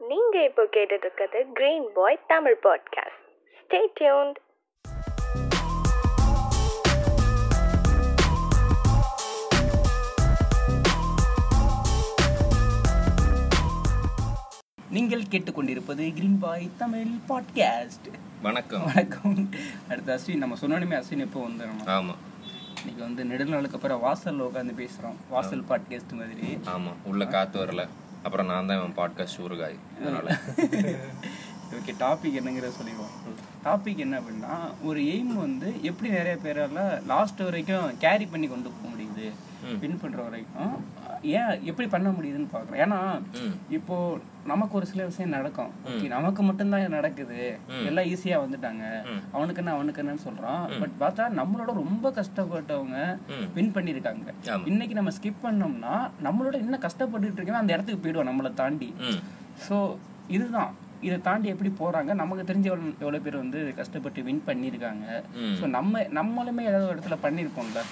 நீங்க இப்போ கேட்டுட்டு இருக்கிறது green boy Tamil podcast stay tuned நீங்கள் கேட்டுக்கொண்டிருப்பது கிரீன் பாய் தமிழ் பாட்காஸ்ட் வணக்கம். வணக்கம். அடுத்து அஸ்வின் நம்ம சொன்னோடனே அஸ்வின் எப்போ வந்துடணும் ஆமா. இன்னைக்கு வந்து நெடுநாளுக்கு அப்புறம் வாசல்ல உட்காந்து பேசுறோம். வாசல் பாட்காஸ்ட் மாதிரி. ஆமா. உள்ள காத்து வரல. அப்புறம் நான் தான் இவன் பாட்காஸ்ட் ஊறுகாய். அதனால. ஓகே டாபிக் என்னங்கிற சொல்லிடுவோம். டாபிக் என்ன அப்படின்னா ஒரு எய்ம் வந்து எப்படி நிறைய பேரால லாஸ்ட் வரைக்கும் கேரி பண்ணி கொண்டு போக முடியுது. வின் பண்ற வரைக்கும் ஏன் எப்படி பண்ண முடியுதுன்னு பார்க்குறோம். ஏன்னா. இப்போ நமக்கு ஒரு சில விஷயம் நடக்கும். நமக்கு மட்டும்தான் நடக்குது. எல்லாம் ஈஸியா வந்துட்டாங்க. அவனுக்கு என்ன அவனுக்கு என்னன்னு சொல்றான். பட் பார்த்தா நம்மளோட ரொம்ப கஷ்டப்பட்டவங்க. வின் பண்ணிருக்காங்க ஆமா. இன்னைக்கு நம்ம ஸ்கிப் பண்ணோம்னா நம்மளோட என்ன கஷ்டப்பட்டுட்டு இருக்கோம் அந்த இடத்துக்கு போயிடுவோம் நம்மளை தாண்டி. ஸோ இதுதான். இதை தாண்டி எப்படி போறாங்க? நமக்கு தெரிஞ்ச எவ்வளவு பேர் வந்து கஷ்டப்பட்டு வின் பண்ணியிருக்காங்க. ஸோ நம்ம நம்மளுமே ஏதாவது ஒரு இடத்துல பண்ணியிருப்போம்ல.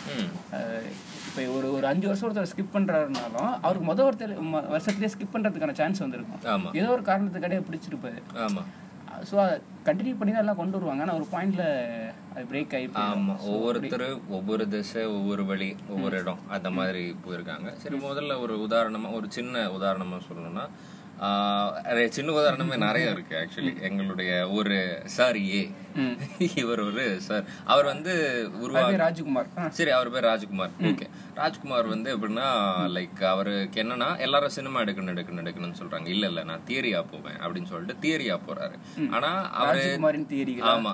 இப்போ ஒரு ஒரு அஞ்சு வருஷம் ஒருத்தர் ஸ்கிப் பண்றாருனாலும் அவருக்கு முதல் ஒருத்தர் வருஷத்துலேயே ஸ்கிப் பண்றதுக்கான சான்ஸ் வந்திருக்கும். ஏதோ ஒரு காரணத்துக்காக பிடிச்சிருப்பாரு. ஆமா. ஸோ கண்டினியூ பண்ணி தான் எல்லாம் கொண்டு வருவாங்க. ஆனால் ஒரு பாயிண்ட்ல அது பிரேக் ஆகி போயிடும். ஆமா. ஒவ்வொருத்தர் ஒவ்வொரு திசை ஒவ்வொரு வழி ஒவ்வொரு இடம் அந்த மாதிரி போயிருக்காங்க. சரி முதல்ல ஒரு உதாரணமா ஒரு சின்ன உதாரணமா சொல்லணும்னா சின்ன உதாரணமே நிறைய இருக்கு ஆக்சுவலி எங்களுடைய ஒரு சார் ஏ. இவர் ஒரு சார் அவர் வந்து உருவா அது ராஜ்குமார். சரி அவர் பேர் ராஜ்குமார். ஓகே ராஜ்குமார் வந்து எப்படின்னா லைக் அவருக்கு என்னன்னா எல்லாரும் சினிமா எடுக்கணும் எடுக்கணும் எடுக்கணும்னு சொல்றாங்க. இல்ல இல்ல நான் தியரியா போவேன் அப்படின்னு சொல்லிட்டு தியரியா போறாரு. ஆனா அவரு ஆமா.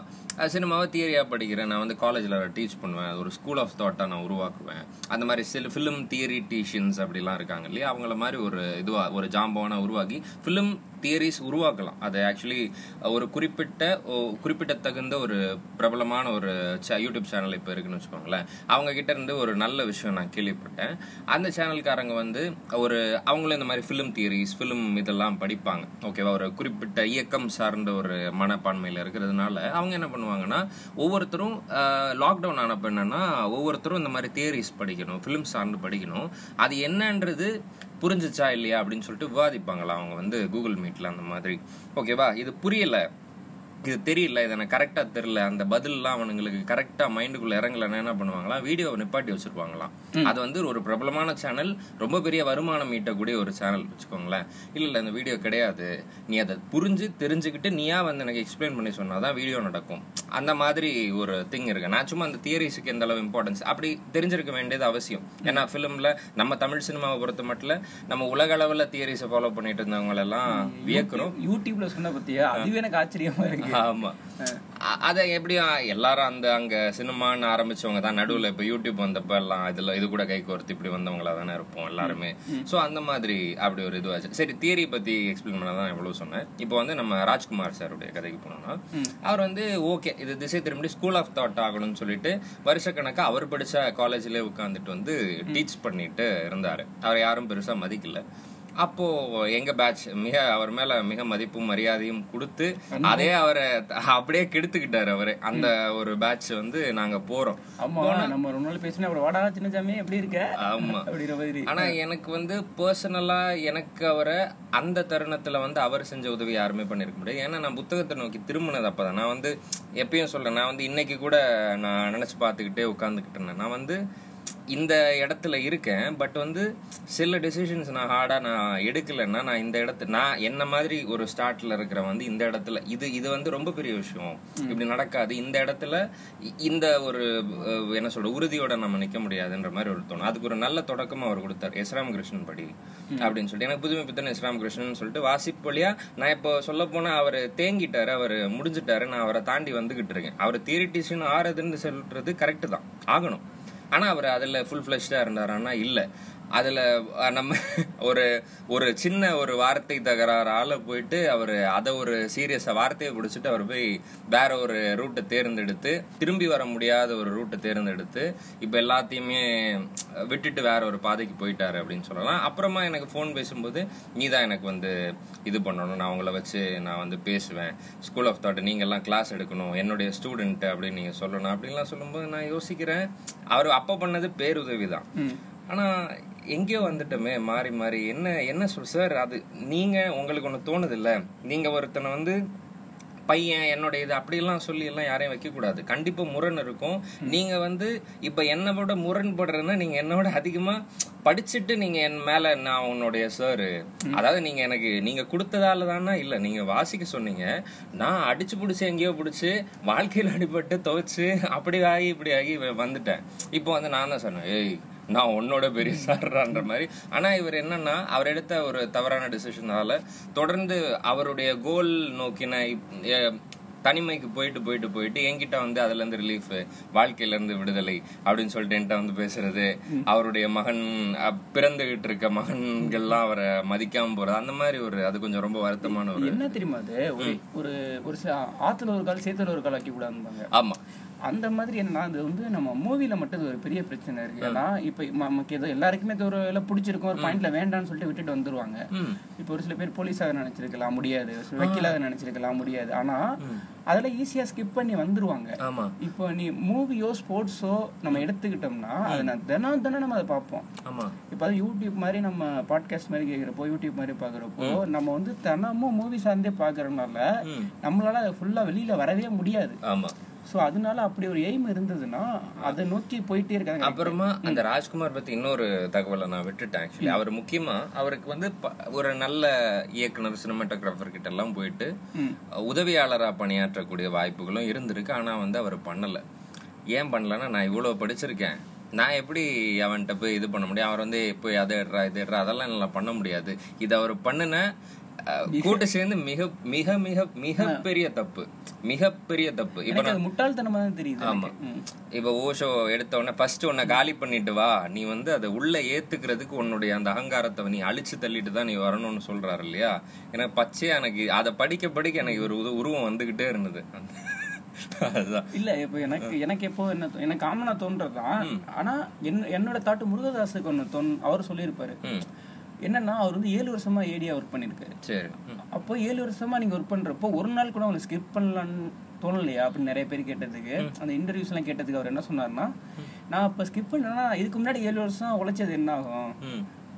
சினிமாவை தியரியா படிக்கிறேன். நான் வந்து காலேஜ்ல டீச் பண்ணுவேன். ஒரு ஸ்கூல் ஆஃப் தாட்டா நான் உருவாக்குவேன். அந்த மாதிரி சில ஃபிலிம் தியரி டீஷியன்ஸ் அப்படிலாம் இருக்காங்க இல்லையா? அவங்கள மாதிரி ஒரு இதுவா ஒரு ஜாம்பவானா உருவாக்கி ஃபிலிம் தியரிஸ் உருவாக்கலாம். அது ஆக்சுவலி ஒரு குறிப்பிட்ட குறிப்பிட்ட தகுந்த ஒரு பிரபலமான ஒரு யூடியூப் சேனல் இப்போ இருக்குன்னு வச்சுக்கோங்களேன். அவங்க கிட்ட இருந்து ஒரு நல்ல விஷயம் நான் கேள்விப்பட்டேன். அந்த சேனல்காரங்க வந்து ஒரு அவங்களும் இந்த மாதிரி ஃபிலிம் தியரிஸ் ஃபிலிம் இதெல்லாம் படிப்பாங்க. ஓகேவா ஒரு குறிப்பிட்ட இயக்கம் சார்ந்த ஒரு மனப்பான்மையில் இருக்கிறதுனால அவங்க என்ன பண்ணுவாங்கன்னா ஒவ்வொருத்தரும் லாக்டவுன் ஆனப்ப என்னன்னா ஒவ்வொருத்தரும் இந்த மாதிரி தியரிஸ் படிக்கணும் ஃபிலிம் சார்ந்து படிக்கணும். அது என்னன்றது புரிஞ்சிச்சா இல்லையா அப்படின்னு சொல்லிட்டு விவாதிப்பாங்களா அவங்க வந்து கூகுள் மீட்ல அந்த மாதிரி? ஓகேவா இது புரியல. இது தெரியல இதை எனக்கு கரெக்டா தெரியல அந்த பதில்லாம் அவனுங்களுக்கு கரெக்டா மைண்டுக்குள்ள இறங்கலன்னா என்ன பண்ணுவாங்களா வீடியோவை நிப்பாட்டி வச்சிருப்பாங்களாம் அது வந்து ஒரு பிரபலமான சேனல் ரொம்ப பெரிய வருமானம் ஈட்டக்கூடிய ஒரு சேனல் வச்சுக்கோங்களேன் இல்ல இல்ல இந்த வீடியோ கிடையாது நீ அதை புரிஞ்சு தெரிஞ்சுக்கிட்டு நீயா வந்து எனக்கு எக்ஸ்பிளைன் பண்ணி சொன்னாதான் வீடியோ நடக்கும் அந்த மாதிரி ஒரு திங் இருக்கு நான் சும்மா அந்த தியரிஸுக்கு எந்த அளவு இம்பார்ட்டன்ஸ் அப்படி தெரிஞ்சிருக்க வேண்டியது அவசியம் ஏன்னா ஃபிலிம்ல நம்ம தமிழ் சினிமாவை பொறுத்த மட்டும் நம்ம உலக அளவுல தியரிஸை ஃபாலோ பண்ணிட்டு இருந்தவங்க எல்லாம் வியக்கிறோம் யூடியூப்ல சொன்ன பத்தியா அதுவே எனக்கு ஆச்சரியமா இருக்கு ஆமா. அத எப்படியும் எல்லாரும் அந்த அங்க சினிமான்னு ஆரம்பிச்சவங்க தான் நடுவுல இப்ப யூடியூப் வந்தப்ப எல்லாம் இதுல இது கூட கை கோர்த்து இப்படி வந்தவங்களா தானே இருப்போம் எல்லாருமே. சோ அந்த மாதிரி அப்படி ஒரு இதுவாச்சு. சரி தியரி பத்தி எக்ஸ்பிளைன் பண்ண தான் எவ்வளவு சொன்னேன். இப்போ வந்து நம்ம ராஜ்குமார் சாருடைய கதைக்கு போனோம்னா அவர் வந்து ஓகே இது திசை திரும்பி ஸ்கூல் ஆஃப் தாட் ஆகணும்னு சொல்லிட்டு வருஷக்கணக்கா அவர் படிச்ச காலேஜ்லயே உட்காந்துட்டு வந்து டீச் பண்ணிட்டு இருந்தாரு. அவர் யாரும் பெருசா மதிக்கல. அப்போ எங்க பேட்ச் மிக அவர் மேல மிக மதிப்பும் மரியாதையும் கொடுத்து அதே அவரை அப்படியே கெடுத்துக்கிட்டாரு அவரு. அந்த ஒரு பேட்ச் வந்து நாங்க போறோம். ஆமா நம்ம ரொம்ப நாள் பேசினா அப்புறம் வாடா சின்ன சாமி எப்படி இருக்க? ஆமா. அப்படிங்கிற மாதிரி. எனக்கு வந்து பர்சனலா எனக்கு அவரை அந்த தருணத்துல வந்து அவர் செஞ்ச உதவி யாருமே பண்ணிருக்க முடியாது. ஏன்னா நான் புத்தகத்தை நோக்கி திரும்பினது அப்பதான். நான் வந்து எப்பயும் சொல்றேன் நான் வந்து இன்னைக்கு கூட நான் நினைச்சு பார்த்துக்கிட்டே உட்காந்துக்கிட்டு இருந்தேன். நான் வந்து இந்த இடத்துல இருக்கேன் பட் வந்து சில டெசிஷன்ஸ் நான் ஹார்டா நான் எடுக்கலைன்னா நான் இந்த இடத்து நான் என்ன மாதிரி ஒரு ஸ்டார்ட்ல இருக்கிற வந்து இந்த இடத்துல இது இது வந்து ரொம்ப பெரிய விஷயம். இப்படி நடக்காது. இந்த இடத்துல இந்த ஒரு என்ன சொல்ற உறுதியோட நம்ம நிக்க முடியாதுன்ற மாதிரி ஒரு தோணும். அதுக்கு ஒரு நல்ல தொடக்கமா அவர் கொடுத்தார் எஸ் ராமகிருஷ்ணன் படி அப்படின்னு சொல்லிட்டு. எனக்கு புதுமை பித்தன் எஸ் ராமகிருஷ்ணன் சொல்லிட்டு வாசிப்பு வழியா நான் இப்போ சொல்ல போனா அவர் தேங்கிட்டாரு அவர் முடிஞ்சிட்டாரு நான் அவரை தாண்டி வந்துகிட்டு இருக்கேன். அவர் தியரிட்டிஷியன் ஆறதுன்னு சொல்றது கரெக்ட் தான். ஆகணும். ஆனா அவர் அதில் ஃபுல் ஃப்ளஷ்டாக இருந்தாரான்னா இல்ல. அதுல நம்ம ஒரு ஒரு சின்ன ஒரு வார்த்தை தகராறால போயிட்டு அவர் அதை ஒரு சீரியஸா வார்த்தையை பிடிச்சிட்டு அவர் போய் வேற ஒரு ரூட்டை தேர்ந்தெடுத்து திரும்பி வர முடியாத ஒரு ரூட்டை தேர்ந்தெடுத்து இப்ப எல்லாத்தையுமே விட்டுட்டு வேற ஒரு பாதைக்கு போயிட்டாரு அப்படின்னு சொல்லலாம். அப்புறமா எனக்கு ஃபோன் பேசும்போது நீ தான் எனக்கு வந்து இது பண்ணணும். நான் உங்களை வச்சு நான் வந்து பேசுவேன். ஸ்கூல் ஆஃப் தாட் நீங்கள்லாம் கிளாஸ் எடுக்கணும். என்னுடைய ஸ்டூடெண்ட் அப்படின்னு நீங்க சொல்லணும். அப்படின்லாம் சொல்லும்போது நான் யோசிக்கிறேன். அவர் அப்போ பண்ணது பேருதவி தான் ஆனா எங்கேயோ வந்துட்டோமே மாறி மாறி. என்ன என்ன சொல் சார் அது நீங்க உங்களுக்கு ஒண்ணு தோணுது இல்ல நீங்க ஒருத்தனை வந்து பையன் என்னோட இது அப்படியெல்லாம் சொல்லி எல்லாம் யாரையும் வைக்க கூடாது கண்டிப்பா முரண் இருக்கும். நீங்க வந்து இப்ப என்னை விட முரண்படுறதுன்னா நீங்க என்னோட அதிகமா படிச்சுட்டு நீங்க என் மேல நான் உன்னுடைய சார். அதாவது நீங்க எனக்கு நீங்க கொடுத்ததால தானே? இல்ல நீங்க வாசிக்க சொன்னீங்க. நான் அடிச்சு பிடிச்சி எங்கேயோ பிடிச்சி வாழ்க்கையில் அடிபட்டு துவைச்சு அப்படி ஆகி இப்படி ஆகி வந்துட்டேன். இப்போ வந்து நான் தான் சொன்னேன் ஏய் நான் உன்னோட பெரிய சார்ன்ற மாதிரி. ஆனா இவர் என்னன்னா அவர் எடுத்த ஒரு தவறான டிசிஷனால தொடர்ந்து அவருடைய கோல் நோக்கின தனிமைக்கு போயிட்டு போயிட்டு போயிட்டு என்கிட்ட வந்து அதுல இருந்து ரிலீஃப் வாழ்க்கையில இருந்து விடுதலை அப்படின்னு சொல்லிட்டு என்கிட்ட வந்து பேசுறது. அவருடைய மகன் பிறந்துகிட்டு இருக்க மகன்கள்லாம் அவரை மதிக்காம போறது. அந்த மாதிரி ஒரு அது கொஞ்சம் ரொம்ப வருத்தமான ஒரு என்ன தெரியுமா அது? ஒரு ஒரு சில ஆத்துல ஒரு கால் சேத்துல ஒரு கால் வைக்க கூடாதும்பாங்க ஆமா. அந்த மாதிரி என்ன அது வந்து நம்ம மூவில மட்டும் ஒரு பெரிய பிரச்சனை இருக்கு. ஏன்னா இப்ப நமக்கு ஏதோ எல்லாருக்குமே இது ஒரு வேலை பிடிச்சிருக்கும் ஒரு பாயிண்ட்ல வேண்டாம்னு சொல்லிட்டு விட்டுட்டு வந்துருவாங்க. இப்போ ஒரு சில பேர் போலீஸாக நினைச்சிருக்கலாம் முடியாது. வக்கீலாக நினைச்சிருக்கலாம் முடியாது. ஆனா அதெல்லாம் ஈஸியா ஸ்கிப் பண்ணி வந்துருவாங்க. இப்போ நீ மூவியோ ஸ்போர்ட்ஸோ நம்ம எடுத்துக்கிட்டோம்னா அதை நான் தினம் தினம் நம்ம அதை பார்ப்போம். இப்போ அது யூடியூப் மாதிரி நம்ம பாட்காஸ்ட் மாதிரி கேட்குறப்போ யூடியூப் மாதிரி பார்க்குறப்போ நம்ம வந்து தினமும் மூவி சார்ந்தே பார்க்கறதுனால ம். நம்மளால அதை ஃபுல்லாக வெளியில வரவே முடியாது. ஸோ அதனால அப்படி ஒரு எய்ம் இருந்ததுன்னா அதை நோக்கி போயிட்டே இருக்காங்க. அப்புறமா அந்த ராஜ்குமார் பத்தி இன்னொரு தகவலை நான் விட்டுட்டேன் ஆக்சுவலி அவர் முக்கியமா அவருக்கு வந்து ஒரு நல்ல இயக்குனர் சினிமாட்டோகிராஃபர் கிட்ட எல்லாம் போயிட்டு ம். உதவியாளரா பணியாற்றக்கூடிய வாய்ப்புகளும் இருந்திருக்கு. ஆனா வந்து அவர் பண்ணல. ஏன் பண்ணலன்னா நான் இவ்வளவு படிச்சிருக்கேன். நான் எப்படி அவன்கிட்ட போய் இது பண்ண முடியும்? அவர் வந்து போய் அதை எடுறா இது எடுறா அதெல்லாம் என்னால பண்ண முடியாது. இது அவர் பண்ணுன கூட்டு சேர்ந்து மிக மிக மிக மிகப்பெரிய தப்பு. மிகப்பெரிய தப்பு. இப்ப முட்டாள்தனமா தான் தெரியுது ஆமா. இப்ப ஓஷோ எடுத்த உடனே ஃபர்ஸ்ட் உன்னை காலி பண்ணிட்டு வா. நீ வந்து அதை உள்ள ஏத்துக்கிறதுக்கு உன்னுடைய அந்த அகங்காரத்தை நீ அழிச்சு தள்ளிட்டு தான் நீ வரணும்னு சொல்றாரு இல்லையா? எனக்கு பச்சையா எனக்கு அதை படிக்க படிக்க எனக்கு ஒரு உரு- உருவம் வந்துகிட்டே இருந்தது. இல்ல இப்போ எனக்கு எனக்கு எப்போ என்ன எனக்கு காமனா தோன்றதுதான். ஆனா என் என்னோட தாட்டு முருகதாஸுக்கு ஒன்று தோன் அவர் சொல்லியிருப்பாரு. என்னன்னா அவர் வந்து ஏழு வருஷமா ஏடியா ஒர்க் பண்ணிருக்காரு. சரி. அப்போ ஏழு வருஷமா நீங்க ஒர்க் பண்றப்போ ஒரு நாள் கூட உங்களுக்கு ஸ்கிப் பண்ணலான்னு தோணலையா? அப்படின்னு நிறைய பேர் கேட்டதுக்கு அந்த இன்டர்வியூஸ் எல்லாம் கேட்டதுக்கு அவர் என்ன சொன்னாருன்னா நான் இப்ப ஸ்கிப் பண்ணேன்னா இதுக்கு முன்னாடி ஏழு வருஷம் உழைச்சது என்ன ஆகும்.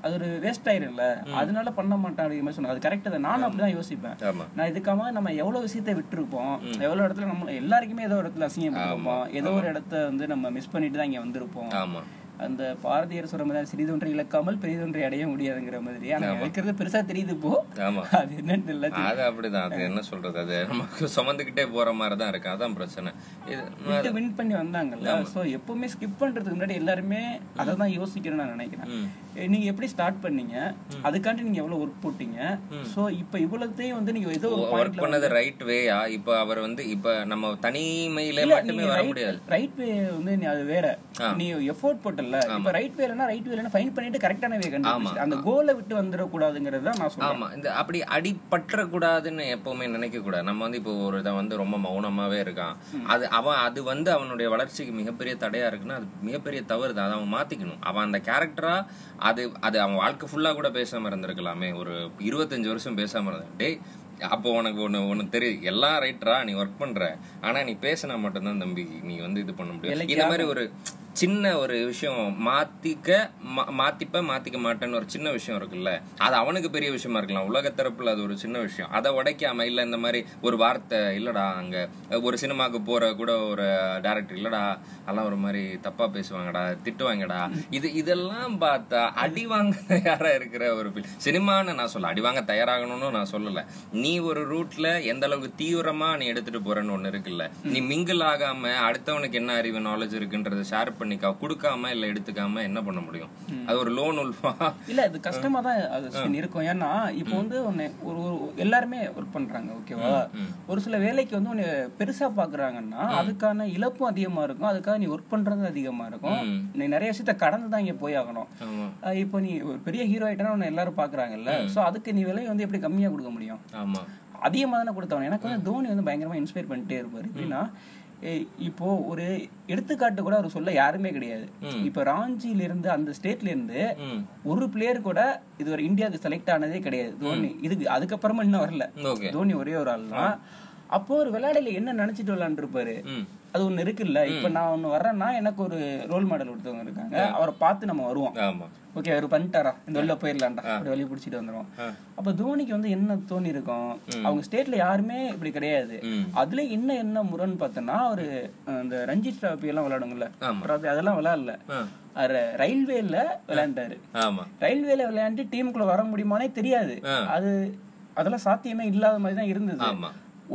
அது ஒரு வேஸ்ட் ஆயிரும்ல? அதனால பண்ண மாட்டேன் அப்படிங்கிற மாதிரி சொன்னாங்க அது கரெக்ட் தான். நானும் அப்படிதான் யோசிப்பேன். நான் இதுக்காக நம்ம எவ்வளவு விஷயத்தை விட்டுருப்போம்? எவ்வளவு இடத்துல நம்ம எல்லாருக்குமே ஏதோ ஒரு இடத்துல அசிங்கப்பட்டிருப்போம் ஏதோ ஒரு இடத்த வந்து நம்ம மிஸ் பண்ணிட்டு தான் இங்க வந்திருப்போம். அந்த பாரதியர் சொல்ற மாதிரி சிறிதொன்றை இழக்காமல் பெரிதொன்றை அடைய முடியாதுங்கிற மாதிரி. ஆனா இருக்கிறது பெருசா தெரியுது இப்போ ஆமா. அது என்னன்னு தெரியல அது அப்படிதான். அது என்ன சொல்றது? அது நமக்கு சுமந்துக்கிட்டே போற மாதிரி தான் இருக்கு. அதான் பிரச்சனை. இது வின் பண்ணி வந்தாங்கல்ல. சோ எப்பவுமே ஸ்கிப் பண்றதுக்கு முன்னாடி எல்லாருமே அதை தான் யோசிக்கணும்னு நான் நினைக்கிறேன். நீங்க எப்படி ஸ்டார்ட் பண்ணீங்க? அதுக்காண்டி நீங்க எவ்வளவு ஒர்க் போட்டீங்க? சோ இப்போ இவ்வளவுத்தையும் வந்து நீங்க ஏதோ ஒரு ஒர்க் பண்ணது ரைட் வேயா இப்ப அவர் வந்து இப்ப நம்ம தனிமையில மட்டுமே வர முடியாது. ரைட் வே வந்து அது வேற. நீ எஃபோர்ட் போட்டல இப்ப ரைட் வேலனா ரைட் வேலனா ஃபைன் பண்ணிட்டு கரெக்டான வே கண்டுபிடிச்சு அந்த கோலை விட்டு வந்துட கூடாதுங்கிறது தான் நான் சொல்றேன். ஆமா இந்த அப்படி அடிபற்ற கூடாதுன்னு எப்பவுமே நினைக்க கூடாது. நம்ம வந்து இப்போ ஒரு இதை வந்து ரொம்ப மௌனமாவே இருக்கான். அது அவன் அது வந்து அவனுடைய வளர்ச்சிக்கு மிகப்பெரிய தடையா இருக்குன்னா அது மிகப்பெரிய தவறு தான். அதை அவன் மாத்திக்கணும். அவன் அந்த கேரக்டரா அது அது அவன் வாழ்க்கை ஃபுல்லா கூட பேசாம இருந்திருக்கலாமே. ஒரு இருபத்தஞ்சு வருஷம் பேசாம இருந்த டேய் அப்போ உனக்கு ஒண்ணு ஒண்ணு தெரியும் எல்லாம் ரைட்டரா நீ ஒர்க் பண்ற. ஆனா நீ பேசினா மட்டும்தான் தம்பி நீ வந்து இது பண்ண முடியும். இந்த மாதிரி ஒரு சின்ன ஒரு விஷயம். மாத்திக்க மா- மாத்திப்ப மாத்திக்க மாட்டேன்னு ஒரு சின்ன விஷயம் இருக்குல்ல. அது அவனுக்கு பெரிய விஷயமா இருக்கலாம். உலக தரப்புல அது ஒரு சின்ன விஷயம். அதை உடைக்காம இல்ல இந்த மாதிரி ஒரு வார்த்தை இல்லடா அங்க ஒரு சினிமாக்கு போற கூட ஒரு டேரக்டர் இல்லடா அதெல்லாம் ஒரு மாதிரி தப்பா பேசுவாங்கடா திட்டுவாங்கடா. இது இதெல்லாம் பார்த்தா அடி வாங்க தயாரா இருக்கிற ஒரு. சினிமான்னு நான் சொல்ல அடி வாங்க தயாராகணும்னு நான் சொல்லல. நீ ஒரு ரூட்ல எந்த அளவுக்கு தீவிரமா நீ எடுத்துட்டு போறன்னு ஒண்ணு இருக்குல்ல. நீ மிங்கிள் ஆகாம அடுத்தவனுக்கு என்ன அறிவு நாலேஜ் இருக்குன்றத ஷேர் பண்ணிக்கா கொடுக்காம இல்ல எடுத்துக்காம என்ன பண்ண முடியும்? அது ஒரு லோன் உல்ஃபா இல்ல இது கஷ்டமா தான் அது இருக்கும். ஏன்னா இப்போ வந்து உன்னை ஒரு எல்லாருமே ஒர்க் பண்றாங்க ஓகேவா ஒரு சில வேலைக்கு வந்து உன்னை பெருசா பாக்குறாங்கன்னா அதுக்கான இழப்பும் அதிகமா இருக்கும். அதுக்காக நீ ஒர்க் பண்றது அதிகமா இருக்கும். நீ நிறைய விஷயத்த கடந்து தான் இங்க போய் ஆகணும். இப்போ நீ ஒரு பெரிய ஹீரோ ஆயிட்டனா உன்னை எல்லாரும் பாக்குறாங்கல்ல. சோ அதுக்கு நீ விலை வந்து எப்படி கம்மியா கொடுக்க முடியும்? ஆமா. அதிகமாக தானே கொடுத்தவன். எனக்கு வந்து தோனி வந்து பயங்கரமா இன்ஸ்பயர் பண்ணிட்டே இருப்பாரு. எப்படின்னா இப்போ ஒரு எடுத்துக்காட்டு கூட அவர் சொல்ல யாருமே கிடையாது. இப்ப ராஞ்சில இருந்து அந்த ஸ்டேட்ல இருந்து ஒரு பிளேயர் கூட இது ஒரு இந்தியாவுக்கு செலக்ட் ஆனதே கிடையாது. தோனி இதுக்கு அதுக்கப்புறமா இன்னும் வரல. தோனி ஒரே ஒரு ஆள் தான் அப்போ ஒரு விளையாடையில என்ன நினைச்சிட்டு விளையாண்டுருப்பாரு? அது ஒண்ணு இருக்குல்ல. இப்ப நான் ஒண்ணு வர்றேன்னா எனக்கு ஒரு ரோல் மாடல் ஒருத்தவங்க இருக்காங்க. அவரை பார்த்து நம்ம வருவோம். ஓகே அவர் பண்ணிட்டாரா? இந்த வெளில போயிடலாம்டா அப்படி வெளிய பிடிச்சிட்டு வந்துரும் அப்ப தோனிக்கு வந்து என்ன தோணி இருக்கும்? அவங்க ஸ்டேட்ல யாருமே இப்படி கிடையாது. அதுல என்ன என்ன முறைன்னு பார்த்தோன்னா அவரு அஹ், இந்த ரஞ்சி டிராபி எல்லாம் விளையாடுங்கல்ல அதெல்லாம் விளையாடல. ரயில்வேல விளையாண்டாரு. ரயில்வேல விளையாண்டு டீமுக்குள்ள வர முடியுமானே தெரியாது. அது அதெல்லாம் சாத்தியமே இல்லாத மாதிரி தான் இருந்தது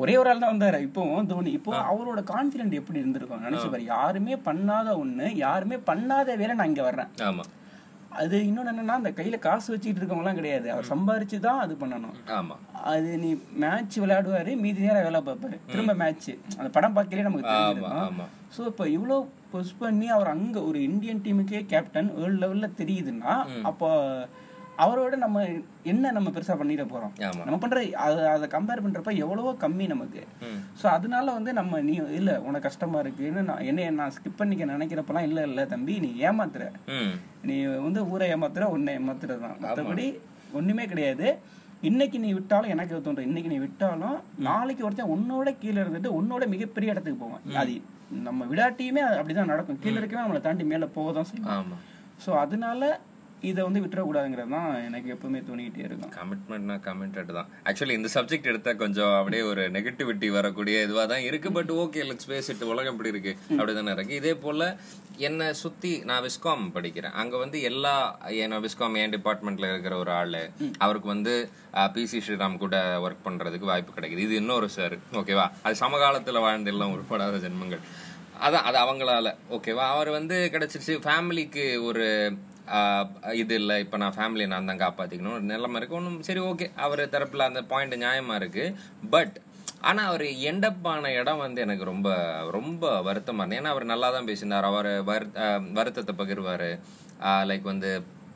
ஒரே ஒரு ஆள் தான் வந்தாரு. இப்போ தோனி இப்போ அவரோட கான்பிடென்ட் எப்படி இருந்திருக்கும்? நினைச்சு பாரு யாருமே பண்ணாத ஒண்ணு யாருமே பண்ணாத வேலை நான் இங்க வர்றேன். ஆமா. அது இன்னொன்னு என்னன்னா அந்த கையில காசு வச்சுக்கிட்டு இருக்கவங்கலாம் கிடையாது. அவர் சம்பாரிச்சு தான் அது பண்ணணும். ஆமா. அது நீ மேட்ச் விளையாடுவாரு மீதி நேரம் வேலை பார்ப்பாரு. திரும்ப மேட்ச் அந்த படம் பார்க்கலே நமக்கு தெரிஞ்சிருக்கும். ஆமா. ஸோ இப்போ இவ்வளோ புஷ் பண்ணி அவர் அங்க ஒரு இந்தியன் டீமுக்கே கேப்டன் வேர்ல்ட் லெவல்ல தெரியுதுன்னா அப்போ அவரோட நம்ம என்ன நம்ம பெருசா பண்ணிட போறோம்? நம்ம பண்ற அதை கம்பேர் பண்றப்ப எவ்வளவோ கம்மி நமக்கு. ஸோ அதனால வந்து நம்ம நீ இல்ல உனக்கு கஷ்டமா இருக்குன்னு நான் என்ன நான் ஸ்கிப் பண்ணிக்க நினைக்கிறப்பெல்லாம் இல்ல இல்ல தம்பி நீ ஏமாத்துற. நீ வந்து ஊரை ஏமாத்துற உன்னை ஏமாத்துறது தான். மற்றபடி ஒண்ணுமே கிடையாது. இன்னைக்கு நீ விட்டாலும் எனக்கு தோன்றும். இன்னைக்கு நீ விட்டாலும் நாளைக்கு ஒருத்தன் உன்னோட கீழே இருந்துட்டு உன்னோட மிகப்பெரிய இடத்துக்கு போவான். அது நம்ம விடாட்டியுமே அப்படிதான் நடக்கும். கீழே இருக்கவே நம்மளை தாண்டி மேல போக தான் செய்யும் ஸோ அதனால இதை வந்து விட்டுறக்கூடாதுங்கிறது தான் எனக்கு எப்பவுமே தோணிக்கிட்டே இருக்கும். கமிட்மெண்ட்னா கமிட்டட் தான். ஆக்சுவலி இந்த சப்ஜெக்ட் எடுத்தா கொஞ்சம் அப்படியே ஒரு நெகட்டிவிட்டி வரக்கூடிய இதுவா தான் இருக்கு but okay let's face it உலகம் இப்படி இருக்கு. அப்படிதானே இருக்கு. இதே போல என்னை சுத்தி நான் விஸ்காம் படிக்கிறேன். அங்க வந்து எல்லா என்ன விஸ்காம் என் டிபார்ட்மெண்ட்ல இருக்கிற ஒரு ஆளு அவருக்கு வந்து பிசி ஸ்ரீராம் கூட ஒர்க் பண்றதுக்கு வாய்ப்பு கிடைக்குது. இது இன்னொரு சார் ஓகேவா அது சமகாலத்துல வாழ்ந்தெல்லாம் உருப்படாத ஜென்மங்கள். அதான் அது அவங்களால ஓகேவா அவர் வந்து கிடைச்சிருச்சு ஃபேமிலிக்கு ஒரு இது இல்லை இப்போ நான் ஃபேமிலியை நான் தான் காப்பாற்றிக்கணும் நிலைமை இருக்கு. ஒன்றும் சரி ஓகே அவர் தரப்பில் அந்த பாயிண்ட் நியாயமாக இருக்கு. பட் ஆனால் அவர் எண்டப் ஆன இடம் வந்து எனக்கு ரொம்ப ரொம்ப வருத்தமாக இருந்தது. ஏன்னா அவர் நல்லா தான் பேசினார். அவர் வருத்தத்தை பகிர்வார். லைக் வந்து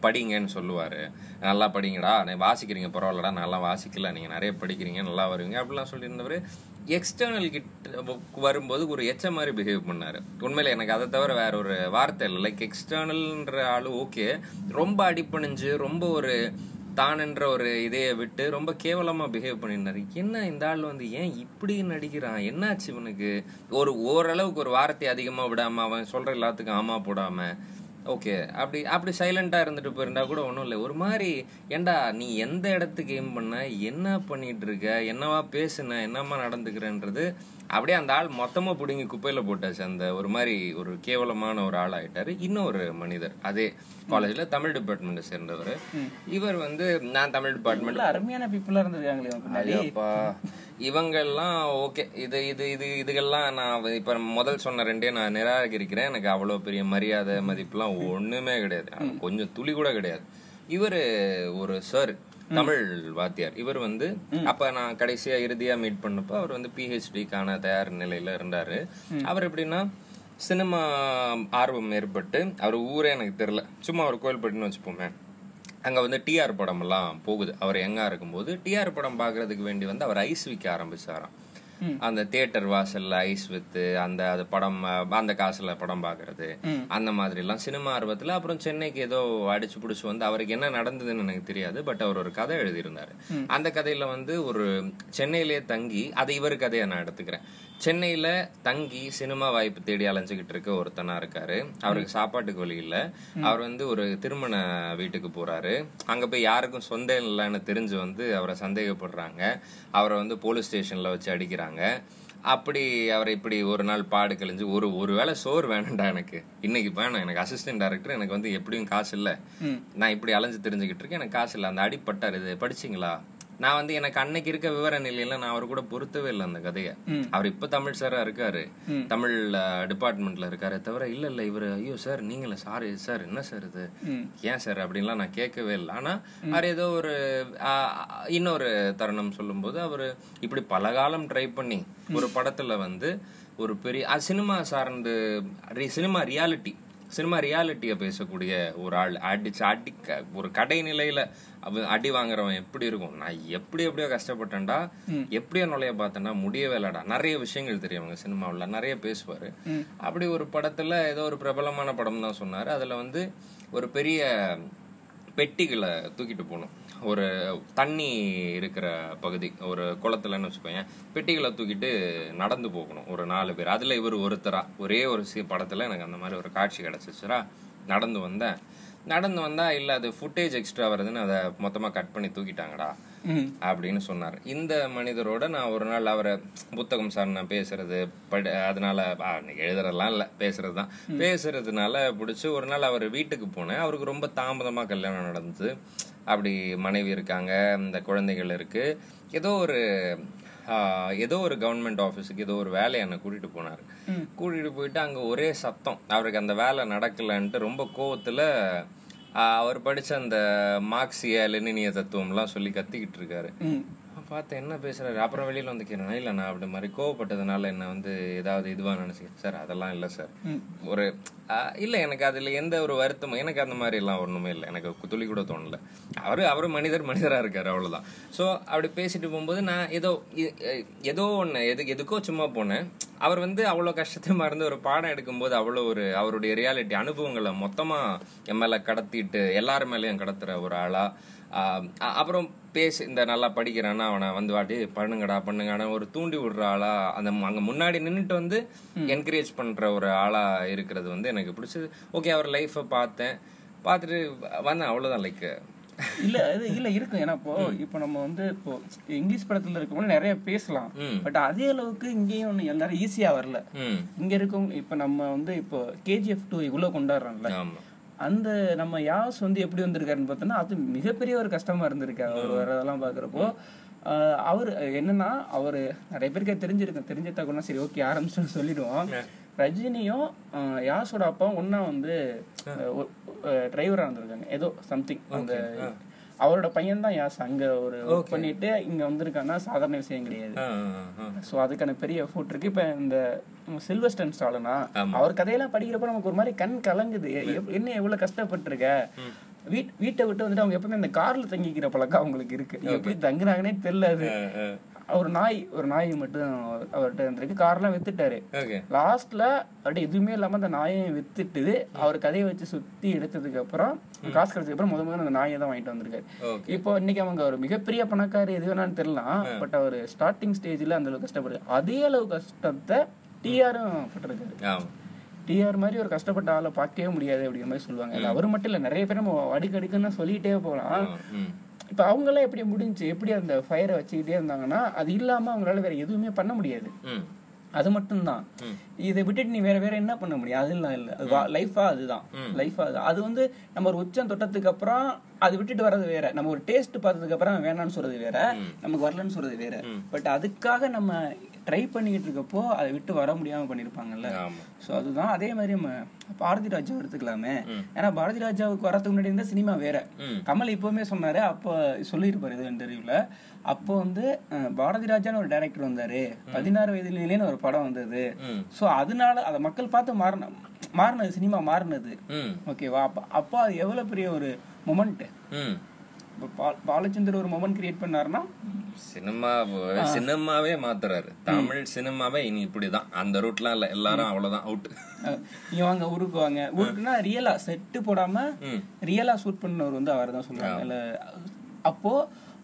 படிங்கன்னு சொல்லுவார். நல்லா படிங்கடா. நீ வாசிக்கிறீங்க பரவாயில்லடா. நல்லா வாசிக்கல. நீங்கள் நிறைய படிக்கிறீங்க நல்லா வருவீங்க. அப்படிலாம் சொல்லியிருந்தவர் எக்ஸ்டர்னல் கிட்ட வரும்போது ஒரு எச்ச மாதிரி பிஹேவ் பண்ணார். உண்மையில் எனக்கு அதை தவிர வேற ஒரு வார்த்தை இல்லை. லைக் எக்ஸ்டர்னல்ன்ற ஆள் ஓகே ரொம்ப அடிப்பணிஞ்சு ரொம்ப ஒரு தானென்ற ஒரு இதையை விட்டு ரொம்ப கேவலமாக பிஹேவ் பண்ணியிருந்தாரு. என்ன இந்த ஆள் வந்து ஏன் இப்படி நடிக்கிறான்? என்னாச்சு இவனுக்கு? ஒரு ஓரளவுக்கு ஒரு வார்த்தை அதிகமாக விடாமல் அவன் சொல்கிற எல்லாத்துக்கும் ஆமா போடாமல் ஓகே அப்படி அப்படி சைலண்டாக இருந்துட்டு போயிருந்தா கூட ஒன்றும் இல்லை. ஒரு மாதிரி ஏண்டா நீ எந்த இடத்துக்கு எய்ம் பண்ண என்ன பண்ணிட்டு இருக்க என்னவா பேசுன என்னம்மா நடந்துக்கிறன்றது அப்படியே அந்த ஆள் மொத்தமா பிடுங்கி குப்பையில போட்டாச்சு. அந்த ஒரு மாதிரி ஒரு கேவலமான ஒரு ஆள் ஆயிட்டாரு இன்னொரு மனிதர். அதே காலேஜ்ல தமிழ் டிபார்ட்மெண்ட் சேர்ந்தவர். இவர் வந்து நான் தமிழ் டிபார்ட்மெண்ட் நல்ல அருமையான பீப்புளா இருந்திருக்காங்களே இவங்கெல்லாம் ஓகே இது இது இது இதுகெல்லாம் நான் இப்ப முதல் சொன்ன ரெண்டே நான் நிராகரிக்கிறேன். எனக்கு அவ்வளவு பெரிய மரியாதை மதிப்புலாம் ஒண்ணுமே கிடையாது. கொஞ்சம் துளி கூட கிடையாது. இவரு ஒரு சார் தமிழ் வாத்தியார். இவர் வந்து அப்ப நான் கடைசியா இறுதியா மீட் பண்ணப்போ அவர் வந்து பிஹெச்டிக்கான தயார் நிலையில இருந்தாரு. அவர் எப்படின்னா சினிமா ஆர்வம் ஏற்பட்டு அவர் ஊரே எனக்கு தெரியல. சும்மா ஒரு கோயில்பட்டின்னு வச்சுப்போமே. அங்க வந்து டிஆர் படம் எல்லாம் போகுது. அவர் எங்கா இருக்கும்போது டிஆர் படம் பாக்குறதுக்கு வேண்டி வந்து அவர் ஐஸ் விற்க ஆரம்பிச்சாராம். அந்த தியேட்டர் வாசல்ல ஐஸ் வித்து அந்த அது படம் அந்த காசுல படம் பாக்குறது அந்த மாதிரி எல்லாம் சினிமா ஆர்வத்துல அப்புறம் சென்னைக்கு ஏதோ அடிச்சு புடிச்சு வந்து அவருக்கு என்ன நடந்ததுன்னு எனக்கு தெரியாது பட் அவர் ஒரு கதை எழுதியிருந்தாரு. அந்த கதையில வந்து ஒரு சென்னையிலேயே தங்கி அதை இவர் கதையை நான் எடுத்துக்கிறேன். சென்னையில தங்கி சினிமா வாய்ப்பு தேடி அலைஞ்சுகிட்டு இருக்க ஒருத்தனா இருக்காரு. அவருக்கு சாப்பாட்டுக்கு வழி இல்ல. அவர் வந்து ஒரு திருமண வீட்டுக்கு போறாரு. அங்க போய் யாருக்கும் சொந்தம் இல்லைன்னு தெரிஞ்சு வந்து அவரை சந்தேகப்படுறாங்க. அவரை வந்து போலீஸ் ஸ்டேஷன்ல வச்சு அடிக்கிறாங்க. அப்படி அவரை இப்படி ஒரு நாள் பாடு கழிஞ்சு ஒரு ஒரு வேளை சோறு வேணும்டா எனக்கு. இன்னைக்கு வேணாம். எனக்கு அசிஸ்டன்ட் டைரக்டர் எனக்கு வந்து எப்படியும் காசு இல்ல. நான் இப்படி அலைஞ்சு தெரிஞ்சுக்கிட்டு இருக்கேன். எனக்கு காசு இல்லை. அந்த அடிப்பட்டார் இது படிச்சீங்களா? நான் வந்து எனக்கு அன்னைக்கு இருக்க விவர நிலையில நான் அவர் கூட பொருத்தவே இல்லை அந்த கதையை. அவர் இப்ப தமிழ் சாரா இருக்காரு. தமிழ் டிபார்ட்மெண்ட்ல இருக்காரு தவிர இல்ல இல்ல இவரு ஐயோ சார் நீங்கள சாரி சார் என்ன சார் இது? ஏன் சார் அப்படின்லாம் நான் கேட்கவே இல்லை. ஆனா அவர் ஏதோ ஒரு இன்னொரு தருணம் சொல்லும்போது அவரு இப்படி பல காலம் ட்ரை பண்ணி ஒரு படத்துல வந்து ஒரு பெரிய சினிமா சார்ந்து சினிமா ரியாலிட்டி சினிமா ரியாலிட்டியை பேசக்கூடிய ஒரு ஆள் அடிச்சு அடி ஒரு கடை நிலையில அடி வாங்குறவன் எப்படி இருக்கும்? நான் எப்படி எப்படியோ கஷ்டப்பட்டேன்டா. எப்படியோ நுழைய பார்த்தேன்டா. முடியவே இல்லடா. நிறைய விஷயங்கள் தெரியும் அவங்க சினிமாவில். நிறைய பேசுவாரு. அப்படி ஒரு படத்துல ஏதோ ஒரு பிரபலமான படம் தான் சொன்னாரு. அதுல வந்து ஒரு பெரிய பெட்டிகளை தூக்கிட்டு போகணும். ஒரு தண்ணி இருக்கிற பகுதி ஒரு குளத்துலன்னு வச்சுக்கோங்க பெட்டிகளை தூக்கிட்டு நடந்து போகணும் ஒரு நாலு பேர். அதில் இவர் ஒருத்தரா. ஒரே ஒரு சி படத்தில் எனக்கு அந்த மாதிரி ஒரு காட்சி கிடச்சிச்சுரா. நடந்து வந்தேன். நடந்து வந்தால் இல்லை அது ஃபுட்டேஜ் எக்ஸ்ட்ரா வருதுன்னு அதை மொத்தமாக கட் பண்ணி தூக்கிட்டாங்கடா. அப்படின்னு சொன்னார். இந்த மனிதரோட நான் ஒரு நாள் அவரை புத்தகம் சார் நான் பேசுறது படி அதனால எழுதுறதெல்லாம் இல்லை பேசுறது தான். பேசுறதுனால பிடிச்சி ஒரு நாள் அவர் வீட்டுக்கு போனேன். அவருக்கு ரொம்ப தாமதமாக கல்யாணம் நடந்தது அப்படி மனைவி இருக்காங்க இந்த குழந்தைகள் இருக்கு. ஏதோ ஒரு ஏதோ ஒரு கவர்மெண்ட் ஆஃபீஸுக்கு ஏதோ ஒரு வேலையை என்னை கூட்டிட்டு போனார். கூட்டிட்டு போயிட்டு அங்கே ஒரே சத்தம். அவருக்கு அந்த வேலை நடக்கலன்ட்டு ரொம்ப கோவத்துல அவர் படிச்ச அந்த மார்க்சிய லெனினிய தத்துவம்லாம் சொல்லி கத்திக்கிட்டு இருக்காரு. பார்த்தேன் என்ன பேசுறாரு? அப்புறம் வெளியில வந்து கேட்டேன் இல்லை நான் அப்படி மாதிரி கோவப்பட்டதுனால என்ன வந்து ஏதாவது இதுவா நினைச்சேன் சார் அதெல்லாம் இல்லை சார். ஒரு இல்ல எனக்கு அதுல எந்த ஒரு வருத்தமும் எனக்கு அந்த மாதிரி எல்லாம் ஒண்ணுமே இல்லை. எனக்கு துளி கூட தோணல. அவரு அவரு மனிதர் மனிதரா இருக்காரு அவ்வளவுதான். சோ அப்படி பேசிட்டு போகும்போது நான் ஏதோ ஏதோ ஒண்ணு எது எதுக்கோ சும்மா போனேன். அவர் வந்து அவ்வளவு கஷ்டத்தை மறந்து ஒரு பாடம் எடுக்கும்போது அவ்வளவு ஒரு அவருடைய ரியாலிட்டி அனுபவங்களை மொத்தமா என் மேல கடத்திட்டு எல்லார் மேலயும் கடத்துற ஒரு ஆளா ஆஹ் அ- அப்புறம் பேசி இந்த நல்லா படிக்கிறான்னா அவனை வந்து வாட்டி பண்ணுங்கடா பண்ணுங்கடா ஒரு தூண்டி விடுற ஆளா அந்த அங்க முன்னாடி நின்னுட்டு வந்து என்கரேஜ் பண்ற ஒரு ஆளா இருக்கிறது வந்து எனக்கு பிடிச்சது. ஓகே அவர் லைஃப்பை பார்த்தேன். பார்த்துட்டு வந்தேன். அவ்வளவுதான் லைக் இல்ல அது இல்ல இருக்கும் ஏன்னா இப்போ இப்போ நம்ம வந்து இப்போ இங்கிலீஷ் படத்துல இருக்கும்போது நிறைய பேசலாம். பட் அதே அளவுக்கு இங்கேயும் ஒண்ணு எல்லாரும் ஈஸியா வரல. இங்க இருக்கவங்க இப்ப நம்ம வந்து இப்போ கேஜிஎஃப் டூ இவ்வளவு கொண்டாடுறோம்ல ஆமா. அந்த நம்ம யாஸ் வந்து எப்படி வந்திருக்காருன்னு பார்த்தோன்னா அது மிகப்பெரிய ஒரு கஷ்டமா இருந்திருக்காரு அவர் வரதெல்லாம் பாக்குறப்போ ஆஹ் அவர் என்னன்னா அவர் நிறைய பேருக்கு தெரிஞ்சிருக்கும். தெரிஞ்ச தகவல்னா சரி ஓகே ஆரம்பிச்சு சொல்லிடுவோம். ரஜினியும் யாஸோட அப்பாவும் ஒண்ணா வந்து டிரைவரா இருந்திருக்காங்க ஏதோ சம்திங் அந்த அவரோட பையன் தான் யாஸ். அங்க ஒரு ஒர்க் பண்ணிட்டு இங்க வந்திருக்காங்கன்னா சாதாரண விஷயம் கிடையாது. சோ அதுக்கான பெரிய எஃபோர்ட் இருக்கு. இப்ப இந்த சில்வஸ்டன் ஸ்டாலனா அவர் கதையெல்லாம் படிக்கிறப்ப நமக்கு ஒரு மாதிரி கண் கலங்குது. என்ன எவ்வளவு கஷ்டப்பட்டிருக்க? வீட் வீட்டை விட்டு வந்துட்டு அவங்க எப்பவுமே இந்த கார்ல தங்கிக்கிற பழக்கம் அவங்களுக்கு இருக்கு. எப்படி தங்குறாங்கன்னே தெரியல அது. ஒரு நாய் ஒரு நாய் மட்டும் அவர்கிட்ட இருந்திருக்கு கார்லாம் வித்துட்டாரு. லாஸ்ட்ல அப்படியே எதுவுமே இல்லாம அந்த நாயையும் வித்துட்டு அவர் கதையை வச்சு சுத்தி எடுத்ததுக்கு அப்புறம் காசு கிடைச்சதுக்கு அப்புறம் முத முதல்ல அந்த நாயை தான் வாங்கிட்டு வந்திருக்காரு. இப்போ இன்னைக்கு அவங்க ஒரு மிகப்பெரிய பணக்காரர் எது வேணாலும் தெரியலாம் பட் அவர் ஸ்டார்டிங் ஸ்டேஜ்ல அந்த அளவுக்கு கஷ்டப்படுது. அதே அளவு கஷ்டத்தை டிஆரும் பட்டிருக்காரு. டிஆர் மாதிரி ஒரு கஷ்டப்பட்ட ஆளை பார்க்கவே முடியாது அப்படிங்கிற மாதிரி சொல்லுவாங்க. அவர் மட்டும் இல்ல நிறைய பேர் நம்ம அடுக்கு அடுக்குன்னு சொல்லிட்டே போகலாம். இப்ப அவங்க எல்லாம் எப்படி முடிஞ்சு எப்படி அந்த ஃபயரை வச்சுக்கிட்டே இருந்தாங்கன்னா அது இல்லாம அவங்களால வேற எதுவுமே பண்ண முடியாது. அது மட்டும்தான். இதை விட்டுட்டு நீ வேற வேற என்ன பண்ண முடியும்? அதெல்லாம் இல்ல அது லைஃபா அதுதான். லைஃபா அது அது வந்து நம்ம ஒரு உச்சம் தொட்டதுக்கு அப்புறம் அது விட்டுட்டு வர்றது வேற. நம்ம ஒரு டேஸ்ட் பார்த்ததுக்கு அப்புறம் வேணாம்னு சொல்றது வேற. நமக்கு வரலன்னு சொல்றது வேற. பட் அதுக்காக நம்ம ட்ரை பண்ணிக்கிட்டு இருக்கப்போ அதை விட்டு வர முடியாம பண்ணிருப்பாங்கல்ல. ஆமா. ஸோ அதுதான் அதே மாதிரி நம்ம பாரதி ராஜா எடுத்துக்கலாமே. ஏன்னா பாரதி ராஜாவுக்கு வரதுக்கு முன்னாடி இருந்த சினிமா வேற. கமல் இப்பவுமே சொன்னாரு அப்போ சொல்லியிருப்பாரு இது இன்டர்வியூல அப்போ வந்து பாரதி ராஜான்னு ஒரு டைரக்டர் வந்தாரு. பதினாறு வயதுலேன்னு ஒரு படம் வந்தது. ஸோ அதனால அதை மக்கள் பார்த்து மாறின மாறினது சினிமா மாறினது. ஓகேவா அப்போ அப்போ அது எவ்வளோ பெரிய ஒரு மொமெண்ட் ம். இப்போ பா- பாலச்சந்தர் ஒரு மொமெண்ட் கிரியேட் பண்ணாருன்னா? சினிமா சினிமாவே மாத்துறாரு. தமிழ் சினிமாவே இனி இப்படிதான். அந்த ரூட்லாம் இல்ல. எல்லாரும் அவ்வளவுதான். அவுட் நீங்க வாங்க ஊருக்கு வாங்க. ஊருக்குன்னா ரியலா செட்டு போடாம ரியலா ஷூட் பண்ணவர் வந்து அவர் தான் சொல்றாங்க. அப்போ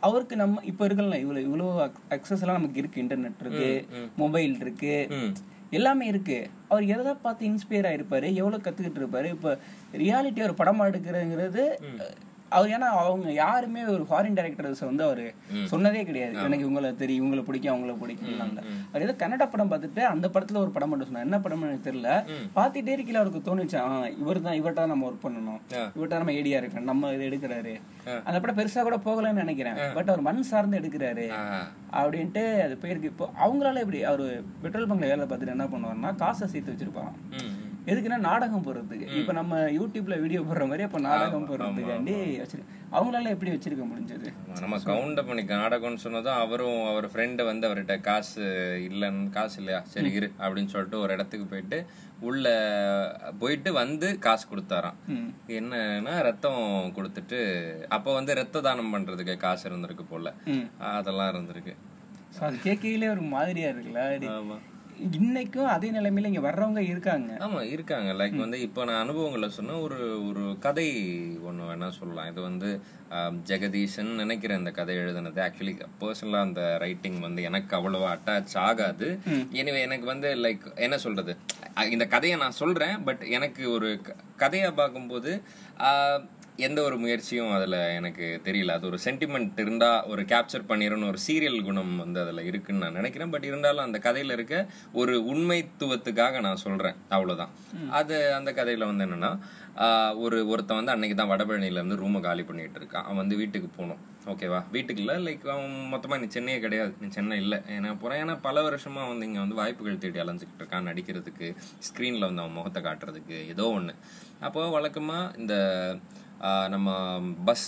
அவருக்கு நம்ம இப்ப இருக்கலாம் இவ்வளவு இவ்வளவு அக்சஸ் எல்லாம் நமக்கு இருக்கு. இன்டர்நெட் இருக்கு மொபைல் இருக்கு. எல்லாமே இருக்கு. அவர் எதை பார்த்து இன்ஸ்பயர் ஆயிருப்பாரு? எவ்வளவு கத்துக்கிட்டு இருப்பாரு? இப்ப ரியாலிட்டி ஒரு படமா எடுக்கிறதுங்கிறது அவர் ஏன்னா அவங்க யாருமே ஒரு ஃபாரின் டைரக்டர்ஸ் வந்து அவரு சொன்னதே கிடையாது. எனக்கு இவங்கள தெரியும் இவங்கள பிடிக்கும் அவங்கள பிடிக்கும் அவர் ஏதோ கன்னட படம் பார்த்துட்டு அந்த படத்துல ஒரு படம் மட்டும் சொன்னார். என்ன படம் எனக்கு தெரியல. பார்த்துட்டே இருக்கல அவருக்கு தோணுச்சு இவர் தான் இவர்கிட்ட தான் நம்ம ஒர்க் பண்ணணும். இவர்கிட்ட நம்ம ஏடியா இருக்கணும் நம்ம இது எடுக்கிறாரு. அந்த படம் பெருசா கூட போகலன்னு நினைக்கிறேன். பட் அவர் மண் சார்ந்து எடுக்கிறாரு. அப்படின்ட்டு அது போயிருக்கு. இப்போ அவங்களால எப்படி அவர் பெட்ரோல் பங்க்ல வேலை பார்த்துட்டு என்ன பண்ணுவாருன்னா காசை சேர்த்து வச்சிருப்பாராம். ம். எதுக்குன்னா நாடகம் போடுறதுக்கு. இப்ப நம்ம யூடியூப்ல வீடியோ போடுற மாதிரி அப்ப நாடகம் போடுறதுக்காண்டி வச்சிரு அவங்களால எப்படி வச்சிருக்க முடிஞ்சது? நம்ம கவுண்ட் பண்ணி நாடகம்னு சொன்னதும் அவரும் அவர் ஃப்ரெண்டு வந்து அவர்கிட்ட காசு இல்லைன்னு காசு இல்லையா? சரி இரு அப்படின்னு சொல்லிட்டு ஒரு இடத்துக்கு போயிட்டு உள்ள போயிட்டு வந்து காசு கொடுத்தாராம். என்னன்னா ரத்தம் கொடுத்துட்டு அப்போ வந்து ரத்த தானம் பண்றதுக்கு காசு இருந்திருக்கு போல. அதெல்லாம் இருந்திருக்கு. அது கேட்கையிலே ஒரு மாதிரியா இருக்குல்ல இன்னைக்கும் அதே நிலைமையில இங்க வர்றவங்க இருக்காங்க. ஆமா இருக்காங்க. லைக் வந்து இப்போ நான் அனுபவங்களை சொன்னா ஒரு ஒரு கதை ஒண்ணு வேணா சொல்லலாம். இது வந்து ஜெகதீஷன் நினைக்கிறேன் இந்த கதை எழுதுனது. ஆக்சுவலி பர்சனலா அந்த ரைட்டிங் வந்து எனக்கு அவ்வளவா அட்டாச் ஆகாது. எனவே எனக்கு வந்து லைக் என்ன சொல்றது? இந்த கதையை நான் சொல்றேன் பட் எனக்கு ஒரு கதையா பார்க்கும்போது எந்த ஒரு முயற்சியும் அதுல எனக்கு தெரியல. அது ஒரு சென்டிமெண்ட் இருந்தா ஒரு கேப்சர் பண்ணிடணும் ஒரு சீரியல் குணம் வந்து அதுல இருக்குன்னு நான் நினைக்கிறேன். பட் இருந்தாலும் அந்த கதையில இருக்க ஒரு உண்மைத்துவத்துக்காக நான் சொல்றேன். அவ்வளவுதான். அது அந்த கதையில வந்து என்னன்னா ஒரு ஒருத்தன் வந்து அன்னைக்கு தான் வடபழனில இருந்து ரூமை காலி பண்ணிட்டு இருக்கான். அவன் வந்து வீட்டுக்கு போகணும். ஓகேவா வீட்டுக்கு இல்லை லைக் அவன் மொத்தமா நீ சென்னையே கிடையாது. நீ சென்னை இல்லை. ஏன்னா போறேன். ஏன்னா பல வருஷமா வந்து இங்க வந்து வாய்ப்புகள் தேடி அலைஞ்சிக்கிட்டு இருக்கான். நடிக்கிறதுக்கு ஸ்க்ரீன்ல வந்து அவன் முகத்தை காட்டுறதுக்கு ஏதோ ஒண்ணு. அப்போ வழக்கமா இந்த நம்ம பஸ்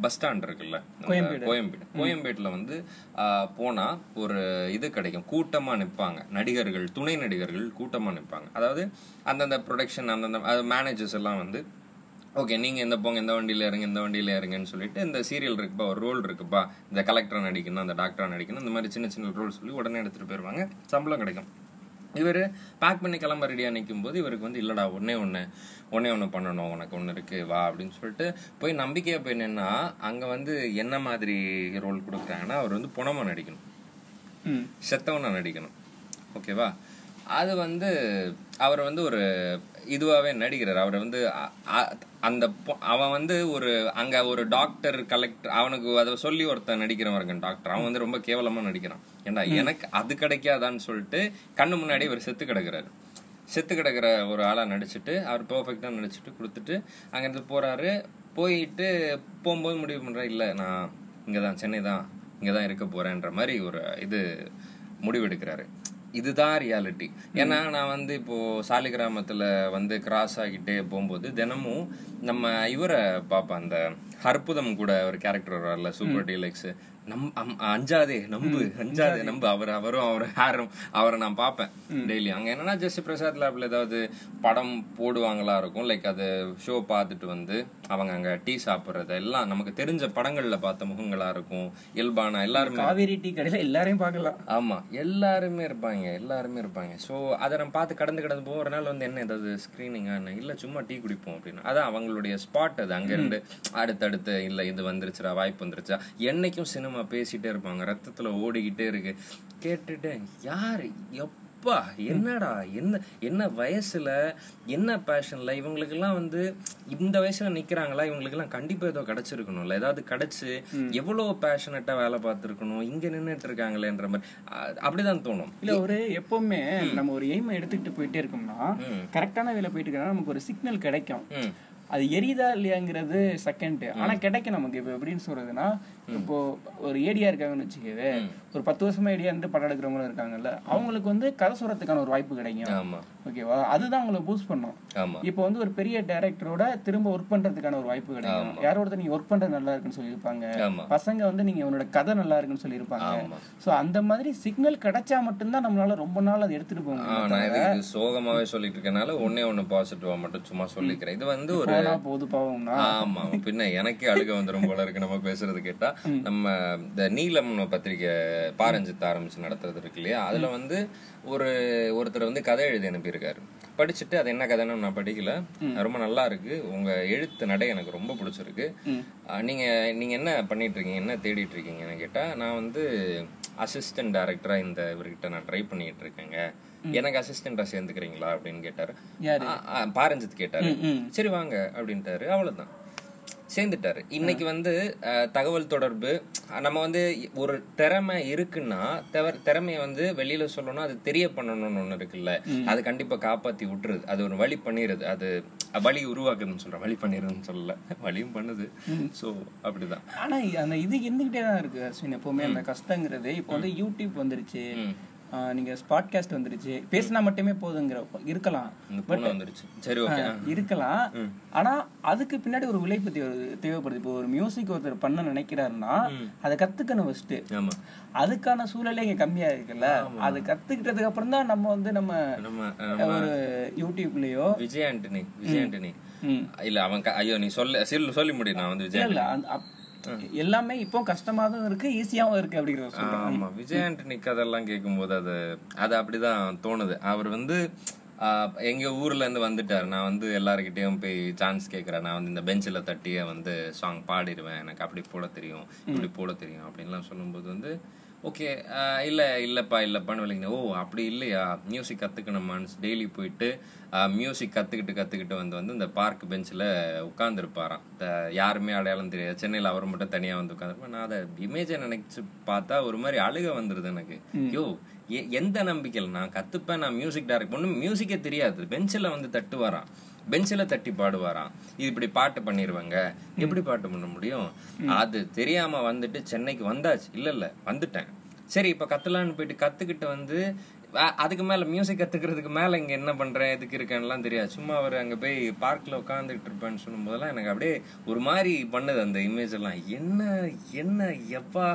பஸ் ஸ்டாண்ட் இருக்குல்ல கோயம்பேடு. கோயம்பேட்டில் வந்து ஆஹ், போனா ஒரு இது கிடைக்கும். கூட்டமா நிற்பாங்க நடிகர்கள் துணை நடிகர்கள் கூட்டமா நிற்பாங்க அதாவது அந்தந்த ப்ரொடக்ஷன் அந்தந்த மேனேஜர்ஸ் எல்லாம் வந்து ஓகே நீங்க இந்த போங்க இந்த வண்டியில இறங்க இந்த வண்டியில இறங்குன்னு சொல்லிட்டு இந்த சீரியல் இருக்குப்பா ஒரு ரோல் இருக்குப்பா. இந்த கலெக்டரா நடிக்கணும் அந்த டாக்டரா நடிக்கணும் இந்த மாதிரி சின்ன சின்ன ரோல் சொல்லி உடனே எடுத்துட்டு போயிருவாங்க. சம்பளம் கிடைக்கும். இவர் பேக் பண்ணி கிளம்ப ரெடியாக நிற்கும் போது இவருக்கு வந்து இல்லடா ஒன்னே ஒன்று ஒன்னே ஒன்று பண்ணணும் உனக்கு ஒன்று இருக்கு வா அப்படின்னு சொல்லிட்டு போய் நம்பிக்கையாக போய் நின்னா அங்கே வந்து என்ன மாதிரி ரோல் கொடுக்குறாங்கன்னா அவர் வந்து புனமா நடிக்கணும். செத்தவனா நடிக்கணும். ஓகேவா அது வந்து அவர் வந்து ஒரு இதுவாகவே நடிக்கிறார். அவர் வந்து அந்த அவன் வந்து ஒரு அங்க ஒரு டாக்டர் கலெக்டர் அவனுக்கு அதை சொல்லி ஒருத்தன் நடிக்கிறவன் இருக்கான் டாக்டர் அவன் வந்து ரொம்ப கேவலமா நடிக்கிறான். ஏன்டா எனக்கு அது கிடைக்காதான்னு சொல்லிட்டு கண்ணு முன்னாடி இவர் செத்து கிடக்குறாரு. செத்து கிடக்குற ஒரு ஆளா நடிச்சிட்டு அவர் பெர்ஃபெக்டா நடிச்சிட்டு கொடுத்துட்டு அங்கிருந்து போறாரு. போயிட்டு போகும்போது முடிவு பண்றேன் இல்ல நான் இங்கதான் சென்னை தான் இங்கதான் இருக்க போறேன்ற மாதிரி ஒரு இது முடிவெடுக்கிறாரு. இதுதான் ரியாலிட்டி ஏன்னா நான் வந்து இப்போ சாலிகிராமத்துல வந்து கிராஸ் ஆகிட்டே போகும்போது தினமும் நம்ம இவரை பார்ப்பேன். அந்த அற்புதம் கூட ஒரு கேரக்டர் வரல சூப்பர் டீலக்ஸ் நம் அஞ்சாதே நம்பு அஞ்சாதே நம்பு. அவர் அவரும் அவர் ஹேரும் அவரை நான் பார்ப்பேன் டெய்லி அங்க என்னன்னா ஜஸ்ட் பிரசாத் லேப்ல ஏதாவது படம் போடுவாங்களா இருக்கும் லைக் அது ஷோ பார்த்துட்டு வந்து அவங்க அங்க டீ சாப்பிடுறது எல்லாம் நமக்கு தெரிஞ்ச படங்கள்ல பார்த்த முகங்களா இருக்கும். இயல்பான எல்லாருமே காவேரி டீ கடையில எல்லாரையும் பார்க்கலாம். ஆமா எல்லாருமே இருப்பாங்க எல்லாருமே இருப்பாங்க. சோ அதை நம்ம பார்த்து கடந்து கடந்து போவோம். ஒரு நாள் வந்து என்ன ஏதாவது ஸ்கிரீனிங்கா என்ன? இல்ல சும்மா டீ குடிப்போம் அப்படின்னு அதான் அவங்களுடைய ஸ்பாட் அது. அங்க இருந்து அடுத்தடுத்து இல்ல இது வந்துருச்சுடா வாய்ப்பு வந்துருச்சா? என்னைக்கும் சினிமா பேசிட்டே இருப்பாங்க ரத்தத்துல ஓடிக்கிட்டே இருக்கு. கேட்டுட்டேன் யாரு? எப்பா? என்னடா? என்ன என்ன வயசுல? என்ன பேஷன்ல இவங்களுக்கெல்லாம் வந்து இந்த வயசுல நிக்கிறாங்களா? இவங்களுக்கெல்லாம் கண்டிப்பா ஏதோ கிடைச்சிருக்கணும்ல. ஏதாவது கிடைச்சு எவ்வளவு பேஷனட்டா வேலை பார்த்துருக்கணும்? இங்க நின்னுட்டு இருக்காங்களேன்ற மாதிரி. அப்படிதான் தோணும். இல்ல ஒரு எப்பவுமே நம்ம ஒரு எய்மை எடுத்துக்கிட்டு போயிட்டே இருக்கோம்னா கரெக்டான வேலை போயிட்டு இருக்கா நமக்கு ஒரு சிக்னல் கிடைக்கும். அது எரியுதா இல்லையாங்கிறது செகண்ட் ஆனா கிடைக்கும் நமக்கு இப்ப எப்படின்னு சொல்றதுன்னா இப்போ ஒரு ஏடியா இருக்காங்கன்னு வச்சுக்கவே ஒரு பத்து வருஷமா ஏடியா இருந்து படம் எடுக்கிறவங்களும் இருக்காங்கல்ல அவங்களுக்கு வந்து கதை சொல்றதுக்கான ஒரு வாய்ப்பு கிடைக்கும். ஆமா. ஓகேவா அதுதான் அவங்கள பூஸ்ட் பண்ணும். ஆமா. இப்போ வந்து ஒரு பெரிய டைரக்டரோட திரும்ப ஒர்க் பண்றதுக்கான ஒரு வாய்ப்பு கிடைக்கும். யாரோ ஒருத்தர் நீங்க ஒர்க் பண்றது நல்லா இருக்குன்னு சொல்லியிருப்பாங்க. பசங்க வந்து நீங்க உன்னோட கதை நல்லா இருக்குன்னு சொல்லியிருப்பாங்க. சோ அந்த மாதிரி சிக்னல் கிடைச்சா மட்டும்தான் நம்மளால ரொம்ப நாள் அதை எடுத்துட்டு போக நான் சோகமாவே சொல்லிட்டு இருக்கனால ஒன்னே ஒண்ணு பாசிட்டிவா மட்டும் சும்மா சொல்லிக்கிறேன். இது வந்து ஒரு போது பாவம்னா? ஆமா பின்ன எனக்கே அழுக வந்துரும் போல இருக்கு நம்ம பேசுறது கேட்டா. நம்ம இந்த நீலம் பத்திரிக்கை பாரஞ்சித் ஆரம்பிச்சு நடத்துறது இருக்கு இல்லையா? அதுல வந்து ஒரு ஒருத்தர் வந்து கதை எழுதி அனுப்பியிருக்காரு. படிச்சுட்டு அது என்ன கதைன்னு நான் படிக்கல. ரொம்ப நல்லா இருக்கு. உங்க எழுத்து நடை எனக்கு ரொம்ப பிடிச்சிருக்கு. நீங்க நீங்க என்ன பண்ணிட்டு இருக்கீங்க? என்ன தேடிட்டு இருக்கீங்கன்னு கேட்டா நான் வந்து அசிஸ்டன்ட் டைரக்டரா இந்த இவர்கிட்ட நான் ட்ரை பண்ணிட்டு இருக்கேங்க. எனக்கு அசிஸ்டண்டா சேர்ந்துக்கிறீங்களா? அப்படின்னு கேட்டாரு. பாரஞ்சித் கேட்டாரு. சரி வாங்க அப்படின்ட்டாரு. அவ்வளவுதான். சேர்ந்துட்டாரு. இன்னைக்கு வந்து தகவல் தொடர்பு நம்ம வந்து ஒரு திறமை இருக்குன்னா திறமைய வந்து வெளியில சொல்லணும் அது தெரிய பண்ணணும்னு ஒண்ணு இருக்குல்ல. அது கண்டிப்பா காப்பாத்தி விட்டுருது. அது ஒரு வழி பண்ணிருது. அது வழி உருவாக்குதுன்னு சொல்றேன். வழி பண்ணிருதுன்னு சொல்லல. வழியும் பண்ணுது. சோ அப்படிதான். ஆனா அந்த இது இருந்துகிட்டே தான் இருக்கு அஸ்வின் எப்பவுமே. அந்த கஷ்டங்கிறது இப்போ வந்து யூடியூப் வந்துருச்சு. நீங்க ஸ்பாட்காஸ்ட் வந்துருச்சு. பேசினா மட்டுமே போதுங்கிற இருக்கலாம். பூனை வந்துருச்சு. சரி ஓகே இருக்கலாம். ஆனா அதுக்கு பின்னாடி ஒரு தேவை தேவைப்படுது. இப்போ ஒரு மியூசிக் ஒருத்தர் பண்ண நினைக்கிறாருன்னா அதை கத்துக்கணும் ஃபர்ஸ்ட் ஆமா. அதுக்கான சூழலே இங்க கம்மியா இருக்குல்ல. அது கத்துக்கிட்டதுக்கு அப்புறம் தான் நம்ம வந்து நம்ம ஒரு யூடியூப்லயோ விஜய் ஆண்டனி விஜய் ஆண்டனி. இல்ல அவன் ஐயோ நீ சொல்ல சொல்லு சொல்லி முடி நான் வந்து விஜய் இல்ல எல்லாமே இப்போ கஷ்டமாவும் இருக்கு ஈஸியாவும் இருக்கு அப்படிங்கிற ஆமா விஜய் ஆண்டனி கதெல்லாம் கேட்கும்போது அது அது அப்படிதான் தோணுது. அவர் வந்து ஆஹ், எங்க ஊர்ல இருந்து வந்துட்டாரு. நான் வந்து எல்லாருக்கிட்டையும் போய் சான்ஸ் கேட்கறேன். நான் வந்து இந்த பெஞ்சில் தட்டியே வந்து சாங் பாடிடுவேன். எனக்கு அப்படி போட தெரியும் இப்படி போட தெரியும் அப்படின்லாம் சொல்லும்போது வந்து ஓகே இல்ல இல்லப்பா இல்லப்பான்னு விளைங்க ஓ அப்படி இல்லையா? மியூசிக் கத்துக்கணுமான்னு டெய்லி போயிட்டு மியூசிக் கத்துக்கிட்டு கத்துக்கிட்டு வந்து வந்து இந்த பார்க் பெஞ்சில் உட்காந்துருப்பாராம் யாருமே அடையாளம் தெரியாது. சென்னையில் அவர் மட்டும் தனியா வந்து உட்காந்துருப்பேன் நான் அதை இமேஜை நினைச்சு பார்த்தா ஒரு மாதிரி அழுக வந்துருது எனக்கு. யோ எந்த நம்பிக்கையில்? நான் கத்துப்பேன் நான் மியூசிக் டைரக்ட் பண்ணும் மியூசிக்கே தெரியாது. பெஞ்சில் வந்து தட்டு வரான் பெஞ்சில் தட்டி பாடுவாராம். இது இப்படி பாட்டு பண்ணிடுவாங்க எப்படி பாட்டு பண்ண முடியும்? அது தெரியாம வந்துட்டு சென்னைக்கு வந்தாச்சு. இல்ல இல்ல வந்துட்டேன். சரி இப்ப கத்தலான்னு போயிட்டு கத்துக்கிட்டு வந்து அதுக்கு மேல மியூசிக் கத்துக்கிறதுக்கு மேல இங்க என்ன பண்றேன் எதுக்கு இருக்கேன்லாம் தெரியாது. சும்மா அவர் அங்க போய் பார்க்ல உட்காந்துட்டு இருப்பேன்னு சொல்லும் போதெல்லாம் எனக்கு அப்படியே ஒரு மாதிரி பண்ணுது அந்த இமேஜ் எல்லாம். என்ன என்ன எப்பா?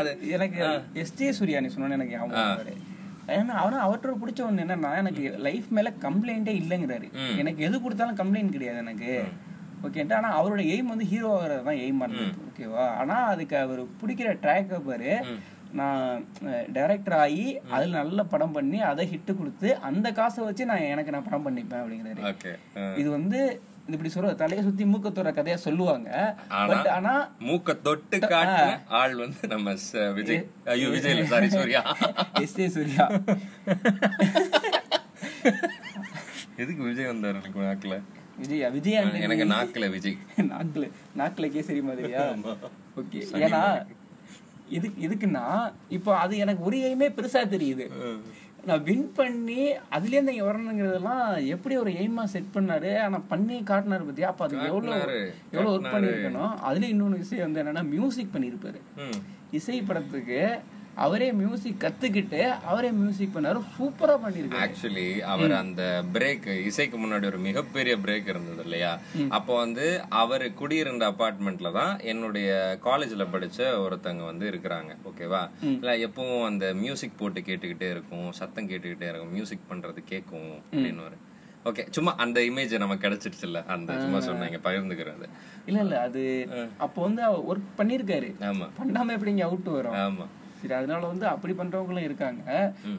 அது எனக்கு எஸ் ஜே சூர்யா நீ சொன்ன எனக்கு. ஏன்னா அவரும் அவர்கிட்ட பிடிச்ச ஒண்ணு என்னன்னா எனக்கு லைஃப் மேல கம்ப்ளைண்டே இல்லைங்கிறாரு. எனக்கு எது கொடுத்தாலும் கம்ப்ளைண்ட் கிடையாது எனக்கு. ஓகேன்ட்டு ஆனா அவரோட எய்ம் வந்து ஹீரோ ஆகிறது தான் எய்ம் இருந்தது ஓகேவா ஆனா அதுக்கு அவர் பிடிக்கிற ட்ராக்கை பாரு நான் டைரக்டர் ஆகி அதுல நல்ல படம் பண்ணி அதை ஹிட் கொடுத்து அந்த காசை வச்சு நான் எனக்கு நான் படம் பண்ணிப்பேன் அப்படிங்கிறாரு. இது வந்து இப்படி சொல்ற தலையை சுத்தி மூக்கத்தோட கதையா சொல்லுவாங்க. பட் ஆனா மூக்க தொட்டு காட்டுன ஆள் வந்து நம்ம விஜய் ஐயோ Vijay sorry Surya. S A Surya. எதுக்கு விஜய் வந்தாரு எனக்கு நாக்குல? விஜயா? விஜயா எனக்கு நாக்குல விஜய். நாக்குல நாக்குல கேசரி மாதிரியா? ஓகே ஏன்னா இதுக்கு இதுக்குன்னா இப்போ அது எனக்கு ஒரு எய்மே பெருசா தெரியுது. நான் வின் பண்ணி அதுலேருந்து இங்க வரணுங்கிறதெல்லாம் எப்படி ஒரு எய்மா செட் பண்ணாரு? ஆனா பண்ணி காட்டினாரு பத்தியா? அப்ப அது எவ்வளவு காட்டினாரு, எவ்வளவு ஒர்க் பண்ணிருக்கணும் அதுல இன்னொன்னு விஷயம் வந்து என்னன்னா மியூசிக் பண்ணிருப்பாரு ம். இசை படத்துக்கு அவரே மியூசிக் கத்துக்கிட்டு அவரே மியூசிக் பண்ணாரு. சூப்பரா பண்ணிருக்காரு ஆக்சுவலி அவர் அந்த பிரேக் இசைக்கு முன்னாடி ஒரு மிகப்பெரிய பிரேக் இருந்தது இல்லையா? அப்போ வந்து அவர் குடியிருந்த அபார்ட்மெண்ட்ல தான் என்னுடைய காலேஜ்ல படிச்ச ஒருத்தங்க வந்து இருக்கிறாங்க. ஓகேவா இல்ல எப்பவும் அந்த மியூசிக் போட்டு கேட்டுக்கிட்டே இருக்கும் சத்தம் கேட்டுக்கிட்டே இருக்கும் மியூசிக் பண்றது கேட்கும் அப்படின்னு ஓகே சும்மா அந்த இமேஜ் நமக்கு கிடைச்சிடுச்சுல்ல அந்த சும்மா சொன்னாங்க பகிர்ந்துக்கிறது. இல்ல இல்ல அது அப்போ வந்து ஒர்க் பண்ணிருக்காரு ஆமா. பண்ணாம எப்படி இங்க அவுட் வரும்? ஆமா. சரி அதனால வந்து அப்படி பண்றவங்களும் இருக்காங்க.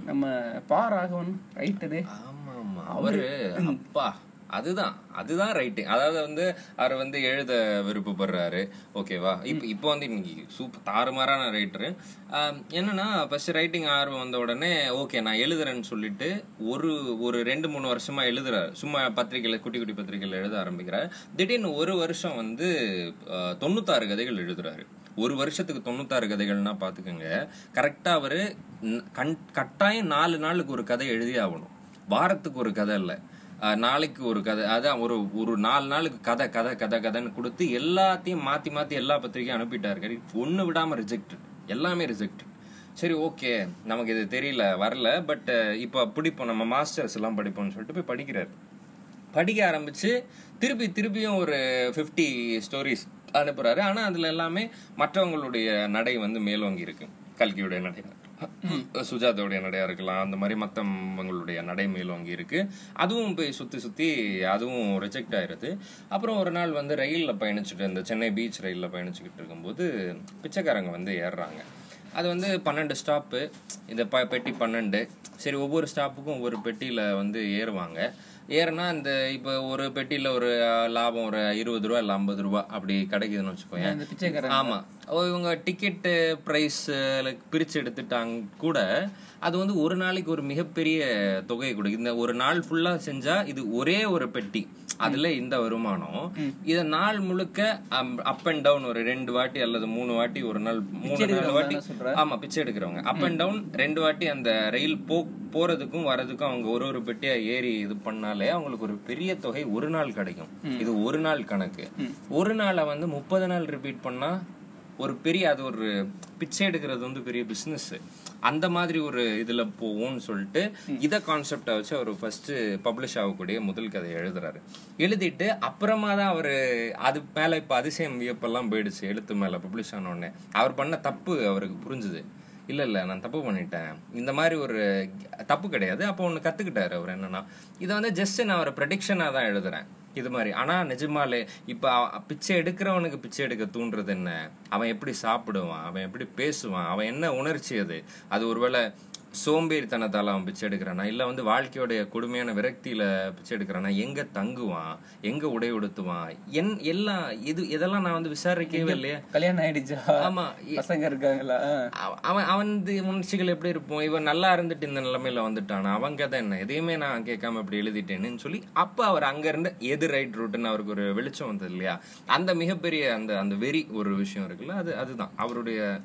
நம்ம பா ராகவன் ரைட்டரு ஆமா ஆமா அவரு அப்பா அதுதான் அதுதான் ரைட்டிங் அதாவது வந்து அவர் வந்து எழுத விருப்பப்படுறாரு. ஓகேவா இப்போ இப்போ வந்து இன்னைக்கு சூப்பர் தாறுமாறான ரைட்டரு என்னன்னா ஃபர்ஸ்ட் ரைட்டிங் ஆர்வம் வந்த உடனே ஓகே நான் எழுதுறேன்னு சொல்லிட்டு ஒரு ஒரு ரெண்டு மூணு வருஷமா எழுதுறாரு. சும்மா பத்திரிகையில குட்டி குட்டி பத்திரிகையில எழுத ஆரம்பிக்கிறாரு. திடீர்னு ஒரு வருஷம் வந்து தொண்ணூத்தாறு கதைகள் எழுதுறாரு. ஒரு வருஷத்துக்கு தொண்ணூத்தாறு கதைகள்னா பார்த்துக்கோங்க கரெக்டாக அவர் கண்- கட்டாயம் நாலு நாளுக்கு ஒரு கதை எழுதி ஆகணும். வாரத்துக்கு ஒரு கதை இல்லை. நாளைக்கு ஒரு கதை அதான் ஒரு ஒரு நாலு நாளுக்கு கதை கதை கதை கதைன்னு கொடுத்து எல்லாத்தையும் மாற்றி மாற்றி எல்லா பத்திரிக்கையும் அனுப்பிட்டாரு. ஒன்று விடாமல் ரிஜெக்டட் எல்லாமே ரிஜெக்டட் சரி ஓகே நமக்கு இது தெரியல வரல பட் இப்போ பிடிப்போம். நம்ம மாஸ்டர்ஸ் எல்லாம் படிப்போம்னு சொல்லிட்டு போய் படிக்கிறாரு. படிக்க ஆரம்பித்து திருப்பி திருப்பியும் ஒரு 50 ஸ்டோரிஸ் அனுப்புறாரு. ஆனா அதுல எல்லாமே மற்றவங்களுடைய நடை வந்து மேலோங்கி இருக்கு. கல்கியுடைய நடை. சுஜாதாவுடைய நடையா இருக்கலாம். அந்த மாதிரி மற்றவங்களுடைய நடை மேலோங்கி இருக்கு. அதுவும் போய் சுத்தி சுத்தி அதுவும் ரிஜெக்ட் ஆயிருது. அப்புறம் ஒரு நாள் வந்து ரயில்ல பயணிச்சுட்டு இந்த சென்னை பீச் ரயில்ல பயணிச்சுக்கிட்டு இருக்கும்போது பிச்சைக்காரங்க வந்து ஏறுறாங்க. அது வந்து பன்னெண்டு ஸ்டாப்பு இந்த ப பெட்டி பன்னெண்டு. சரி ஒவ்வொரு ஸ்டாப்புக்கும் ஒவ்வொரு பெட்டியில வந்து ஏறுவாங்க. ஏறுனா இந்த இப்போ ஒரு பெட்டியில ஒரு லாபம் ஒரு இருபது ரூபா இல்லை ஐம்பது ரூபா அப்படி கிடைக்குதுன்னு வச்சுக்கோங்க ஆமா. இவங்க டிக்கெட் பிரைஸ் பிரிச்சு எடுத்துட்டாங்க கூட அது வந்து ஒரு நாளைக்கு ஒரு மிகப்பெரிய தொகையை கொடுக்கு இந்த ஒரு நாள் ஃபுல்லா செஞ்சா இது ஒரே ஒரு பெட்டி. அதுல இந்த வருமானம். இத நாள் முழுக்க அப் அண்ட் டவுன் ஒரு ரெண்டு வாட்டி அல்லது மூணு வாட்டி ஒரு நாள் மூணு நாலு வாட்டி? ஆமா பிச்சை எடுக்கிறவங்க. அப் அண்ட் டவுன் ரெண்டு வாட்டி அந்த ரயில் போ போறதுக்கும் வரதுக்கும் அவங்க ஒரு ஒரு பெட்டியா ஏறி இது பண்ணாலே அவங்களுக்கு ஒரு பெரிய தொகை ஒரு நாள் கிடைக்கும். இது ஒரு நாள் கணக்கு. ஒரு நாளை வந்து முப்பது நாள் ரிப்பீட் பண்ணா ஒரு பெரிய அது ஒரு பிச்சை எடுக்கிறது வந்து பெரிய பிசினஸ் அந்த மாதிரி ஒரு இதுல போவோம்னு சொல்லிட்டு இத கான்செப்டை வச்சு அவர் ஃபர்ஸ்ட் பப்ளிஷ் ஆகக்கூடிய முதல் கதை எழுதுறாரு. எழுதிட்டு அப்புறமா தான் அவரு அது மேல இப்ப அதிசயம் வியப்பெல்லாம் போயிடுச்சு எழுத்து மேல பப்ளிஷ் ஆன உடனே. அவர் பண்ண தப்பு அவருக்கு புரிஞ்சுது. இல்லை இல்லை நான் தப்பு பண்ணிட்டேன். இந்த மாதிரி ஒரு தப்பு கிடையாது. அப்போ ஒன்று கற்றுக்கிட்டாரு அவர் என்னன்னா இதை வந்து ஜஸ்ட் நான் ஒரு ப்ரெடிக்ஷனாக தான் எழுதுறேன். இது மாதிரி. ஆனால் நிஜமாலே இப்போ பிச்சை எடுக்கிறவனுக்கு பிச்சை எடுக்க தூண்டுறது என்ன? அவன் எப்படி சாப்பிடுவான்? அவன் எப்படி பேசுவான்? அவன் என்ன உணர்ச்சி அது? அது ஒருவேளை சோம்பேறித்தனத்தால அவன் பிச்சை எடுக்கிறானா? இல்ல வந்து வாழ்க்கையோடைய கொடுமையான விரக்தியில பிச்சை எடுக்கிறானா? எங்க தங்குவான்? எங்க உடை உடுத்துவான்? என் எல்லாம் இது இதெல்லாம் நான் வந்து விசாரிக்கவே இல்லையே. கல்யாணம் ஆயிடுச்சா? ஆமா பசங்க இருக்காங்களா? அவ- அவன் அவன் வந்து உணர்ச்சிகள் எப்படி இருப்போம்? இவன் நல்லா இருந்துட்டு இந்த நிலைமையில வந்துட்டானா? அவன் கதை என்ன? எதையுமே நான் கேட்காம இப்படி எழுதிட்டேன்னு சொல்லி அப்ப அவர் அங்க இருந்து எது ரைட் ரூட்னு அவருக்கு ஒரு வெளிச்சம் வந்தது இல்லையா? அந்த மிகப்பெரிய அந்த அந்த வெறி ஒரு விஷயம் இருக்குல்ல? அது அதுதான். அவருடைய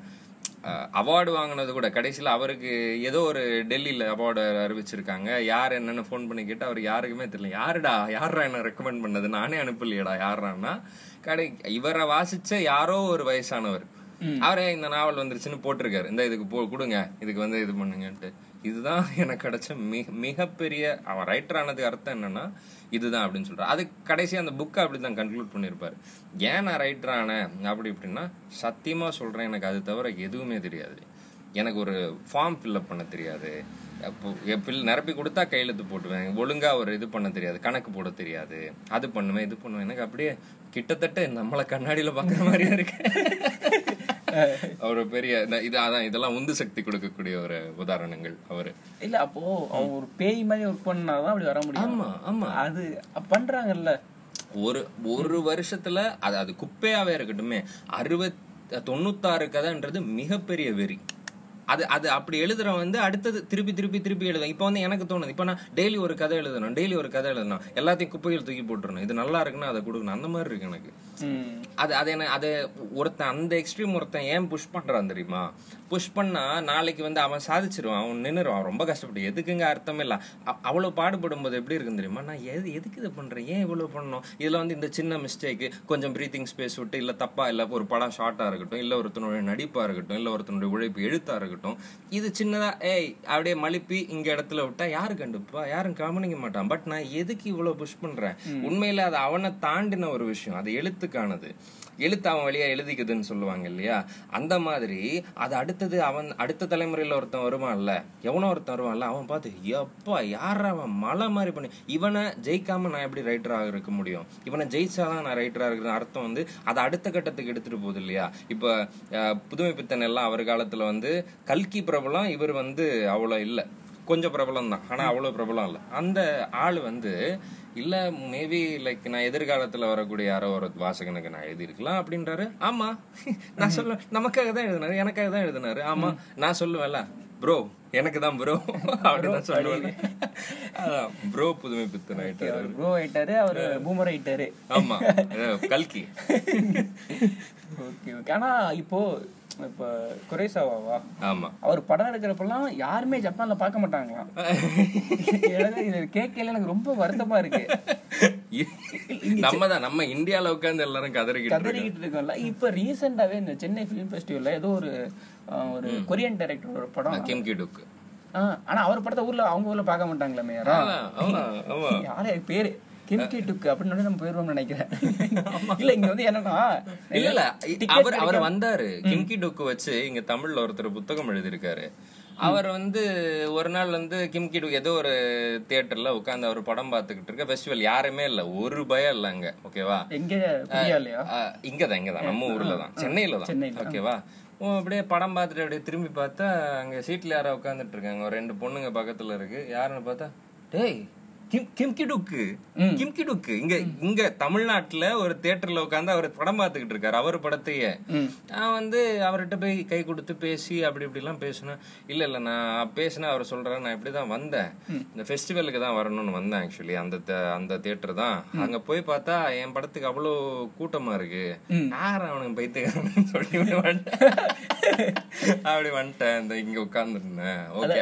அவார்டு வாங்கினது கூட கடைசியில் அவருக்கு ஏதோ ஒரு டெல்லியில் அவார்டு அறிவிச்சிருக்காங்க. யார் என்னன்னு ஃபோன் பண்ணி கேட்டு அவர் யாருக்குமே தெரியல. யாருடா? யாரா என்ன ரெக்கமெண்ட் பண்ணது? நானே அனுப்பலையடா யாரான்னா கடை இவரை வாசிச்ச யாரோ ஒரு வயசானவர். அவரே இந்த நாவல் வந்துருச்சுன்னு போட்டிருக்காரு. இந்த இதுக்கு போ கொடுங்க இதுக்கு வந்து இது பண்ணுங்கன்ட்டு. இதுதான் எனக்கு கிடைச்ச மிக மிகப்பெரிய அவன் ரைட்டர் ஆனதுக்கு அர்த்தம் என்னன்னா இதுதான் அப்படின்னு சொல்றாரு. அது கடைசி அந்த புக்கை அப்படி தான் கன்க்ளூட் பண்ணியிருப்பாரு ஏன் நான் ரைட்டர் ஆனேன்? அப்படி இப்படின்னா சத்தியமா சொல்றேன் எனக்கு அது தவிர எதுவுமே தெரியாது. எனக்கு ஒரு ஃபார்ம் ஃபில்அப் பண்ண தெரியாது. ஃபில் நிரப்பி கொடுத்தா கையெழுத்து போட்டுவேன் ஒழுங்காக ஒரு இது பண்ண தெரியாது. கணக்கு போட தெரியாது. அது பண்ணுவேன் இது பண்ணுவேன். எனக்கு அப்படியே கிட்டத்தட்ட நம்மளை கண்ணாடியில் பார்க்குற மாதிரியா இருக்கு. அவர் பெரிய இது அதான் இதெல்லாம் உந்து சக்தி கொடுக்கக்கூடிய ஒரு உதாரணங்கள் அவரு. இல்ல அப்போ அவன் ஒரு பேய் மாதிரி ஒர்க் பண்ணாதான் அப்படி வர முடியும். ஆமா ஆமா. அது பண்றாங்கல்ல. ஒரு ஒரு வருஷத்துல அது அது குப்பையாவே இருக்கட்டுமே அறுபத் தொண்ணூத்தாறு கதைன்றது மிகப்பெரிய வெறி. அது அது அப்படி எழுதுறவன் வந்து அடுத்தது திருப்பி திருப்பி திருப்பி எழுதும் இப்போ வந்து எனக்கு தோணுது இப்போ நான் டெய்லி ஒரு கதை எழுதணும் டெய்லி ஒரு கதை எழுதணும். எல்லாத்தையும் குப்பையில் தூக்கி போட்டுறணும். இது நல்லா இருக்குன்னா அதை கொடுக்கணும். அந்த மாதிரி இருக்கு எனக்கு. அது அது என்ன அது ஒருத்தன் அந்த எக்ஸ்ட்ரீம் ஒருத்தன் ஏன் புஷ் பண்றான் தெரியுமா? புஷ் பண்ணா நாளைக்கு வந்து அவன் சாதிச்சிருவான் அவன் நின்னுருவான் ரொம்ப கஷ்டப்பட்டு எதுக்குங்க அர்த்தம் இல்ல. அ- அவ்வளவு பாடுபடும் போது எப்படி இருக்குன்னு தெரியுமா? நான் எது எதுக்கு இதை பண்றேன்? ஏன் இவ்வளவு பண்ணணும்? இதுல வந்து இந்த சின்ன மிஸ்டேக் கொஞ்சம் பிரீத்திங் ஸ்பேஸ் விட்டு இல்ல தப்பா இல்ல ஒரு படம் ஷார்ட்டா இருக்கட்டும் இல்ல ஒருத்தனுடைய நடிப்பா இருக்கட்டும் இல்ல ஒருத்தனுடைய உழைப்பு எழுத்தா இருக்கட்டும் இது சின்னதா ஏய் அப்படியே மலிப்பி இங்க இடத்துல விட்டா யாரு கண்டுப்பா? யாரும் கவனிக்க மாட்டான். பட் நான் எதுக்கு இவ்வளவு புஷ் பண்றேன்? உண்மையில அது அவனை தாண்டின ஒரு விஷயம். அது எழுத்துக்கானது. எழுத்து அவன் வழியா எழுதிக்குதுன்னு சொல்லுவாங்க இல்லையா? அந்த மாதிரி அது அடுத்தது அவன் அடுத்த தலைமுறையில ஒருத்தன் வருவான்ல. எவனோ ஒருத்தன் வருவான்ல அவன் பார்த்து எப்பா யார் அவன்? மலை மாதிரி பண்ணி இவனை ஜெயிக்காம நான் எப்படி ரைட்டராக இருக்க முடியும்? இவனை ஜெயிச்சாதான் நான் ரைட்டராக இருக்கிற அர்த்தம் வந்து அதை அடுத்த கட்டத்துக்கு எடுத்துட்டு போகுது இல்லையா? இப்போ புதுமை பித்தன் எல்லாம் அவர் காலத்துல வந்து கல்கி பிரபலம் இவர் வந்து அவ்வளோ இல்லை. கொஞ்சம் பிரபலம் தான். ஆனா அவ்வளவு பிரபலம் இல்ல. அந்த ஆள் வந்து இல்ல மேபி லைக் நான் எதிர்காலத்துல வரக்கூடிய யாரோ ஒரு வாசகனுக்கு நான் எழுதியிருக்கலாம் அப்படின்றாரு. ஆமா நான் சொல்ல நமக்காக தான் எழுதினாரு எனக்காக தான் எழுதினாரு. ஆமா நான் சொல்லுவேன்ல ப்ரோ எனக்கு தான் ப்ரோ அப்படின்னு சொல்லுவேன் அதான் ப்ரோ புதுமை பித்தன் ஆயிட்டாரு. ப்ரோ ஆயிட்டாரு அவரு பூமர் ஆயிட்டாரு. ஆமா அஹ் கல்கி. ஓகே ஓகே ஆனா இப்போ இப்ப குறைசாவாவா ஆமா. அவர் படம் எடுக்கிறப்பெல்லாம் யாருமே ஜப்பான்ல பார்க்க மாட்டாங்களாம். எனக்கு இது கேட்கல எனக்கு ரொம்ப வருத்தமா இருக்கு. நம்ம தான் நம்ம இந்தியால உட்கார்ந்து எல்லாரும் கதறிக்கிட்டு. கதறிக்கிட்டு இருக்கோம்ல. இப்ப ரீசெண்டாவே இந்த சென்னை ஃபிலிம் ஃபெஸ்டிவல்ல ஏதோ ஒரு ஒரு கொரியன் டைரக்டர் ஒரு படம். கிம் கிடுக்கு ஆனா அவர் படத்தை ஊர்ல அவங்க ஊர்ல பார்க்க மாட்டாங்களே யாரா ஆமா ஆமா ஆமா. யாரே பேரு? கிம்கி டுக்கு அப்படின்னு நம்ம போயிருவோம்னு நினைக்கிறேன். இல்ல இங்க வந்து என்னன்னா இல்ல இல்ல. அவர் அவர் வந்தாரு. கிம்கி டொக்கு வச்சு இங்க தமிழ்ல ஒருத்தர் புத்தகம் எழுதியிருக்காரு. அவர் வந்து ஒரு நாள் வந்து கிம்கி டுக் ஏதோ ஒரு தியேட்டர்ல உட்கார்ந்து அவர் படம் பார்த்துக்கிட்டு இருக்க ஃபெஸ்டிவல் யாருமே இல்ல. ஒரு பயம் இல்ல அங்க. ஓகேவா? இங்கதான் இங்கதான். நம்ம ஊர்ல தான். சென்னையில தான். ஓகேவா? அப்படியே படம் பார்த்துட்டு அப்படியே திரும்பி பார்த்தா அங்க சீட்ல யாரோ உட்காந்துட்டு இருக்காங்க. ஒரு ரெண்டு பொண்ணுங்க பக்கத்துல இருக்கு. யாருன்னு பார்த்தா டேய் கிம் கிம்கி டுக்கு கிம்கி டுக்கு இங்க இங்க தமிழ்நாட்டுல ஒரு தியேட்டர்ல உட்காந்து அவர் படம் பார்த்துக்கிட்டு இருக்காரு. அவர் படத்தையே. நான் வந்து அவர்கிட்ட போய் கை கொடுத்து பேசி அப்படி இப்படி எல்லாம் பேசினேன். இல்ல இல்ல நான் பேசினேன் அவர் சொல்றாரு நான் இப்படிதான் வந்தேன். இந்த ஃபெஸ்டிவலுக்கு தான் வரணும்னு வந்தேன் ஆக்சுவலி அந்த அந்த தியேட்டர் தான். அங்க போய் பார்த்தா என் படத்துக்கு அவ்வளோ கூட்டமா இருக்கு. யார் அவனுக்கு பைத்தியக்காரன்னு சொல்லி அப்படி வந்துட்டேன். இந்த இங்க உட்கார்ந்துருந்தேன் ஓகே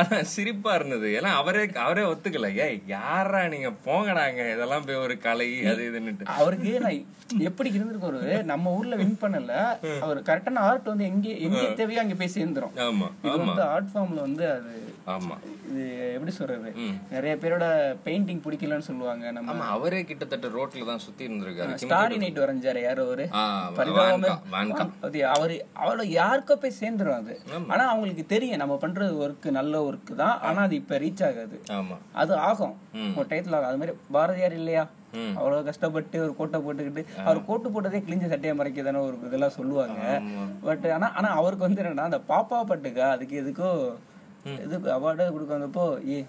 ஆனா சிரிப்பா இருந்தது. ஏன்னா அவரே அவரே ஒத்துக்கல. ஏய் யாரா நீங்க? போங்கடாங்க. இதெல்லாம் போய் ஒரு கலை அது இதுன்னுட்டு. அவருக்கு நான் எப்படி இருந்திருக்கு ஒரு நம்ம ஊர்ல வின் பண்ணல. அவர் கரெக்டான ஆர்ட் வந்து எங்க எங்க தேவையோ அங்க போய் சேர்ந்துரும். ஆமா ஆமா. ஆர்ட் ஃபார்ம்ல வந்து அது ஆமா. இது எப்படி சொல்றது. நிறைய பேரோட பெயிண்டிங் பிடிக்கலன்னு சொல்லுவாங்க நம்ம. ஆமா அவரே கிட்டத்தட்ட ரோட்ல தான் சுத்தி இருந்திருக்காரு. ஸ்டாரி நைட் வரைஞ்சாரு யாரோ ஒரு அவரு அவரோட யாருக்கோ போய் சேர்ந்துரும் அது. ஆனா அவங்களுக்கு தெரியும் நம்ம பண்றது ஒர்க் நல்ல ஒர்க் தான். ஆனா அது இப்ப ரீச் ஆகாது. ஆமா. அது ஆகும். ஒரு டயத்துல ஆகும். அது மாதிரி பாரதியார் இல்லையா. அவ்வளவு கஷ்டப்பட்டு ஒரு கோட்டை போட்டுக்கிட்டு அவர் கோட்டு போட்டதே கிழிஞ்ச சட்டையை மறைக்க தானே ஒரு இதெல்லாம் சொல்லுவாங்க. பட் ஆனா ஆனா அவருக்கு வந்து என்னன்னா அந்த பாப்பா பட்டுக்கா அதுக்கு எதுக்கோ எதுக்கு அவார்டு கொடுக்க வந்தப்போ ஏ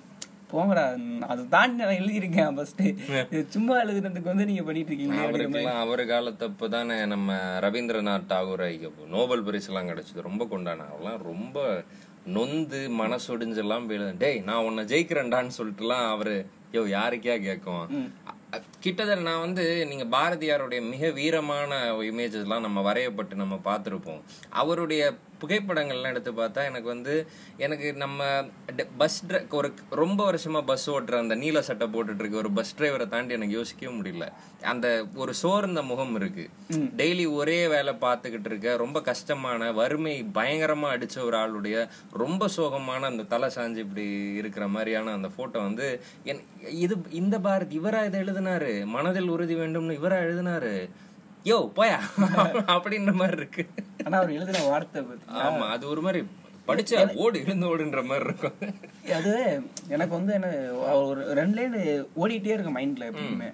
போங்கடா அதை தாண்டி நான் எழுதியிருக்கேன் ஃபர்ஸ்ட் சும்மா எழுதுனதுக்கு வந்து நீங்க பண்ணிட்டு இருக்கீங்க அவர் காலத்தப்ப தானே நம்ம ரவீந்திரநாத் தாகூர் ஐயா நோபல் பரிசு எல்லாம் கிடைச்சது. ரொம்ப கொண்டாடினாங்க. அவர்லாம் ரொம்ப நொந்து மனசொடிஞ்செல்லாம் போய் எழுத டேய் நான் உன்னை ஜெயிக்கிறேன்டான்னு சொல்லிட்டுலாம் அவரு யோ யாருக்கே கேட்கும்? கிட்டத்தட்ட நான் வந்து நீங்க பாரதியாருடைய மிக வீரமான இமேஜஸ் எல்லாம் நம்ம வரையப்பட்டு நம்ம பார்த்திருப்போம். அவருடைய புகைப்படங்கள்லாம் எடுத்து பார்த்தா எனக்கு வந்து எனக்கு நம்ம பஸ் ஒரு ரொம்ப வருஷமா பஸ் ஓட்டுற அந்த நீல சட்டை போட்டுட்டு இருக்க ஒரு பஸ் டிரைவரை தாண்டி எனக்கு யோசிக்கவே முடியல. அந்த ஒரு சோர்ந்த முகம் இருக்கு. டெய்லி ஒரே வேலை பார்த்துக்கிட்டு இருக்க ரொம்ப கஷ்டமான வறுமை பயங்கரமா அடிச்ச ஒரு ஆளுடைய ரொம்ப சோகமான அந்த தலை சாஞ்சு இப்படி இருக்கிற மாதிரியான அந்த போட்டோ வந்து என்- இது இந்த பாரத் இவரா இதை எழுதினாரு? மனதில் உறுதி வேண்டும்னு இவரா எழுதினாரு? யோ போயா? அப்படின்ற மாதிரி இருக்கு. ஆனா அவர் எழுதின வார்த்தை ஆமா அது ஒரு மாதிரி படிச்சா ஓடு எழுந்து ஓடுன்ற மாதிரி இருக்கும். அது எனக்கு வந்து என்ன ஒரு ரெண்டு லைன் ஓடிட்டே இருக்கு மைண்ட்ல எப்பவுமே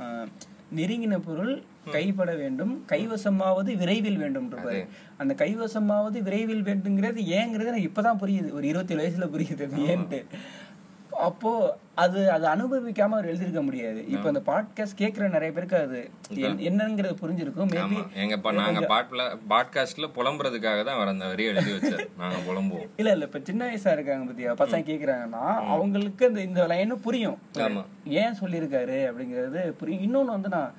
ஆஹ், நெருங்கின பொருள் கைப்பட வேண்டும் கைவசமாவது விரைவில் வேண்டும் அந்த கைவசமாவது விரைவில் வேண்டுங்கிறது ஏங்கிறது எனக்கு இப்பதான் புரியுது. ஒரு இருபத்தி வயசுல புரியுது ஏன்ட்டு. அப்போ அது அது அனுபவிக்காம அவர் எழுதியிருக்க முடியாது. இப்போ அந்த பாட்காஸ்ட் கேட்கிற நிறைய பேருக்கு அது என்- என்னங்கிறது புரிஞ்சிருக்கும். மேபி எங்கப்பா நாங்க பாட்ல பாட்காஸ்ட்ல புலம்புறதுக்காக தான் அவர் அந்த வரி எழுதி வச்சார். நாங்க புலம்புவோம். இல்ல இல்ல. இப்ப சின்ன வயசா இருக்காங்க பத்தியா? பசங்க கேக்குறாங்கன்னா அவங்களுக்கு இந்த இந்த லைன் புரியும். ஆமா. ஏன் சொல்லியிருக்காரு அப்படிங்கிறது புரியும் இன்னொன்னு வந்து நான்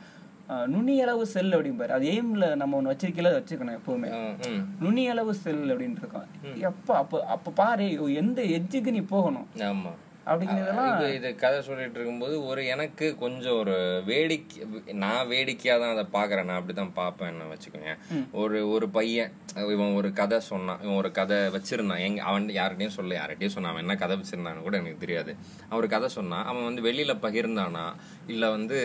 அஹ், நுண்ணியளவு செல் அப்படிம்பாரு அது எய்ம்ல நம்ம ஒண்ணு வச்சிருக்கல வச்சுக்கணும் எப்பவுமே. ம். நுண்ணியளவு செல் அப்படின்னு இருக்கோம். எப்ப அப்ப அப்ப பாரு எந்த எட்ஜுக்கு நீ போகணும்? ஆமா. அப்படிங்கிறதெல்லாம் இது கதை சொல்லிட்டு இருக்கும்போது ஒரு எனக்கு கொஞ்சம் ஒரு வேடிக்கை நான் வேடிக்கையா தான் அதை பாக்குறேன் நான் அப்படிதான் பார்ப்பேன் என்ன வச்சுக்கோங்க. ஒரு ஒரு பையன் இவன் ஒரு கதை சொன்னான். இவன் ஒரு கதை வச்சிருந்தான். எங்க அவன் யார்கிட்டயும் சொல்ல யார்கிட்டயும் சொன்னான். அவன் என்ன கதை வச்சிருந்தான்னு கூட எனக்கு தெரியாது. அவன் ஒரு கதை சொன்னான். அவன் வந்து வெளியில பகிர்ந்தானா? இல்ல வந்து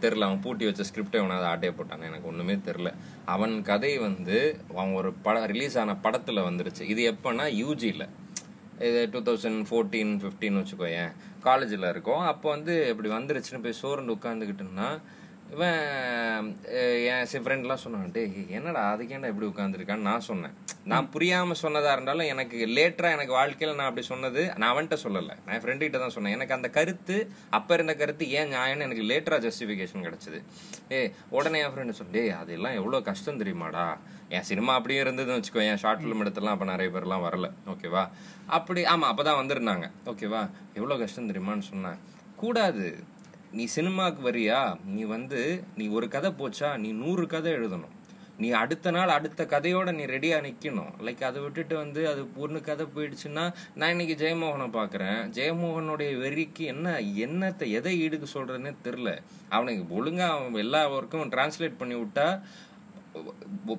தெரில அவன் பூட்டி வச்ச ஸ்கிரிப்டை அவன் அதை ஆட்டையை போட்டான்? எனக்கு ஒண்ணுமே தெரில அவன் கதை வந்து அவன் ஒரு படம் ரிலீஸ் ஆன படத்துல வந்துருச்சு. இது எப்பன்னா யூஜியில் இது டூ தௌசண்ட் ஃபோர்டீன் ஃபிஃப்டின் வச்சுக்கோயேன். காலேஜில் இருக்கோம். அப்போ வந்து இப்படி வந்துருச்சுன்னு போய் சோர்ந்து உட்காந்துக்கிட்டுன்னா இவன் என் சி ஃப்ரெண்ட்லாம் சொன்னான் என்னடா அதுக்கேண்டா இப்படி உட்காந்துருக்கான்னு நான் சொன்னேன். நான் புரியாமல் சொன்னதாக இருந்தாலும் எனக்கு லேட்டராக எனக்கு வாழ்க்கையில் நான் அப்படி சொன்னது நான் அவன்கிட்ட சொல்லலை. நான் என் ஃப்ரெண்டுக்கிட்ட தான் சொன்னேன். எனக்கு அந்த கருத்து அப்போ இருந்த கருத்து ஏன் நியாயம்னு எனக்கு லேட்டராக ஜஸ்டிஃபிகேஷன் கிடச்சிது. ஏ உடனே என் ஃப்ரெண்டு சொன்னேன் டே அதெல்லாம் எவ்வளோ கஷ்டம் தெரியுமாடா? என் சினிமா அப்படியே இருந்ததுன்னு வச்சுக்கோ என் ஷார்ட் ஃபிலிம் எடுத்துலாம் அப்போ நிறைய பேர்லாம் வரல. ஓகேவா அப்படி ஆமாம் அப்போ தான் வந்திருந்தாங்க ஓகேவா எவ்வளோ கஷ்டம் தெரியுமான்னு சொன்னேன். கூடாது. நீ சினிமாவுக்கு வரியா? நீ வந்து நீ ஒரு கதை போச்சா? நீ நூறு கதை எழுதணும். நீ அடுத்த நாள் அடுத்த கதையோட நீ ரெடியாக நிற்கணும் லைக் அதை விட்டுட்டு வந்து அது பொண்ணு கதை போயிடுச்சுன்னா நான் இன்னைக்கு ஜெயமோகனை பார்க்குறேன். ஜெயமோகனுடைய வெறிக்கு என்ன என்னத்தை எதை ஈடுக்கு சொல்றதுன்னே தெரில அவனுக்கு ஒழுங்காக அவன் எல்லா ஒர்க்கும் டிரான்ஸ்லேட் பண்ணி விட்டா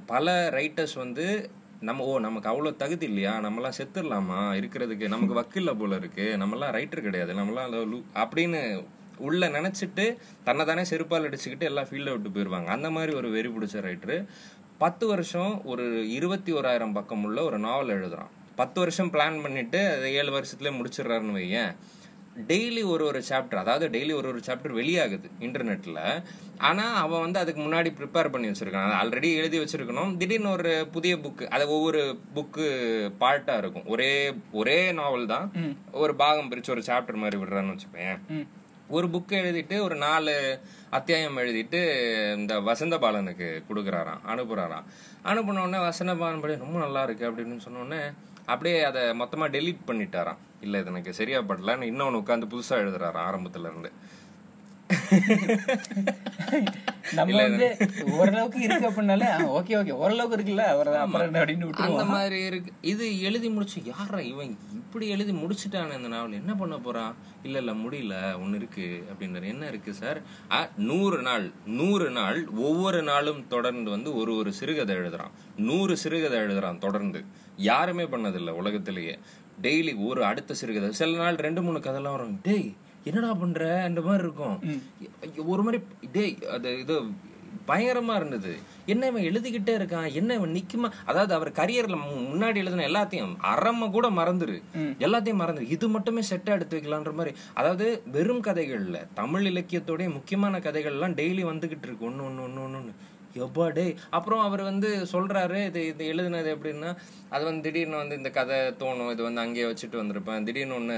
பல ரைட்டர்ஸ் வந்து நம்ம ஓ நமக்கு அவ்வளோ தகுதி இல்லையா? நம்மலாம் செத்துடலாமா? இருக்கிறதுக்கு நமக்கு வக்கில்ல போல இருக்கு. நம்மலாம் ரைட்டர் கிடையாது. நம்மலாம் லு- அப்படின்னு உள்ள நினைச்சிட்டு தன்னை தானே செருப்பால் அடிச்சுக்கிட்டு எல்லாம் ஃபீல்டை விட்டு போயிடுவாங்க அந்த மாதிரி ஒரு வெறி பிடிச்ச ரைட்டரு பத்து வருஷம் ஒரு இருபத்தி ஓராயிரம் பக்கம் உள்ள ஒரு நாவல் எழுதுறான். பத்து வருஷம் பிளான் பண்ணிட்டு அதை ஏழு வருஷத்துலேயே முடிச்சிடுறாருன்னு வையேன். டெய்லி ஒரு ஒரு சாப்டர் அதாவது டெய்லி ஒரு ஒரு சாப்டர் வெளியாகுது இன்டர்நெட்ல ஆனா அவன் வந்து அதுக்கு முன்னாடி ப்ரிப்பேர் பண்ணி வச்சிருக்கான். ஆல்ரெடி எழுதி வச்சிருக்கணும். திடீர்னு ஒரு புதிய புக்கு அது ஒவ்வொரு புக்கு பார்ட்டா இருக்கும். ஒரே ஒரே நாவல் தான் ஒரு பாகம் பிரிச்சு ஒரு சாப்டர் மாதிரி விடுறான்னு வச்சுக்கோயேன். ம். ஒரு புக் எழுதிட்டு ஒரு நாலு அத்தியாயம் எழுதிட்டு இந்த வசந்த பாலனுக்கு கொடுக்குறாராம் அனுப்புகிறாராம் அனுப்புன உடனே வசந்த பாலன் படி ரொம்ப நல்லா இருக்கு அப்படின்னு சொன்னோடனே அப்படியே அதை மொத்தமாக டெலீட் பண்ணிட்டாராம். இல்லை இது எனக்கு சரியா படல இன்னொன்று உட்காந்து புதுசாக எழுதுறாரு ஆரம்பத்துல இருந்து. நம்ம வந்து ஓரளவுக்கு இருக்கு அப்படின்னாலே ஓகே ஓகே. ஓரளவுக்கு இருக்குல்ல அவர்தான் அப்படின்னு அந்த மாதிரி இருக்கு. இது எழுதி முடிச்சு யாரா இவன் இப்படி எழுதி முடிச்சுட்டானே இந்த நாவல்? என்ன பண்ண போறான்? இல்ல இல்ல முடியல. ஒண்ணு இருக்கு அப்படின்றாரு என்ன இருக்கு சார்? நூறு நாள் நூறு நாள் ஒவ்வொரு நாளும் தொடர்ந்து வந்து ஒரு ஒரு சிறுகதை எழுதுறான். நூறு சிறுகதை எழுதுறான் தொடர்ந்து. யாருமே பண்ணதில்லை உலகத்திலேயே. டெய்லி ஒரு அடுத்த சிறுகதை. சில நாள் ரெண்டு மூணு கதைலாம் வரும். டேய் என்னடா பண்ற? அந்த மாதிரி இருக்கும். ஒரு மாதிரி டேய் அது இது பயங்கரமா இருந்தது. என்ன இவன் எழுதிக்கிட்டே இருக்கான்? என்ன இவன் நிக்குமா? அதாவது அவர் கரியர்ல முன்னாடி எழுதின எல்லாத்தையும் அறம கூட மறந்துரு. எல்லாத்தையும் மறந்துரு. இது மட்டுமே செட்டா எடுத்து வைக்கலான்ற மாதிரி. அதாவது வெறும் கதைகள்ல தமிழ் இலக்கியத்தோடைய முக்கியமான கதைகள் எல்லாம் டெய்லி வந்துகிட்டு இருக்கு. ஒண்ணு ஒண்ணு ஒண்ணு ஒண்ணு ஒண்ணு. எப்பா டே அப்புறம் அவர் வந்து சொல்றாரு இது இது எழுதுனது எப்படின்னா அது வந்து திடீர்னு வந்து இந்த கதை தோணும் இது வந்து அங்கேயே வச்சுட்டு வந்திருப்பேன். திடீர்னு ஒன்று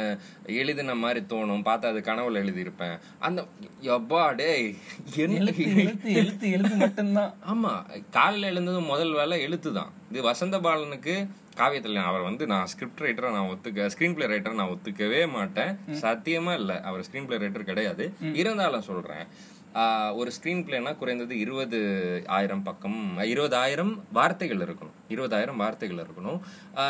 எழுதின மாதிரி தோணும் பார்த்தா அது கனவுல எழுதியிருப்பேன். அந்த எப்பா டே எழுத்து எழுத்து எழுத்து மட்டும்தான். ஆமா காலையில எழுந்ததும் முதல் வேலை எழுத்து தான். இது வசந்த பாலனுக்கு காவியத்தில் அவர் வந்து நான் ஸ்கிரிப்ட் ரைட்டரா நான் ஒத்துக்க ஸ்கிரீன் பிளே ரைட்டர் நான் ஒத்துக்கவே மாட்டேன். சத்தியமா இல்ல அவர் ஸ்கிரீன் பிளே ரைட்டர் கிடையாது இருந்தாலும் சொல்றேன் ஒரு ஸ்க்ரீன் பிளேனா குறைந்தது இருபது ஆயிரம் பக்கம் இருபதாயிரம் வார்த்தைகள் இருக்கணும். இருபதாயிரம் வார்த்தைகள் இருக்கணும்.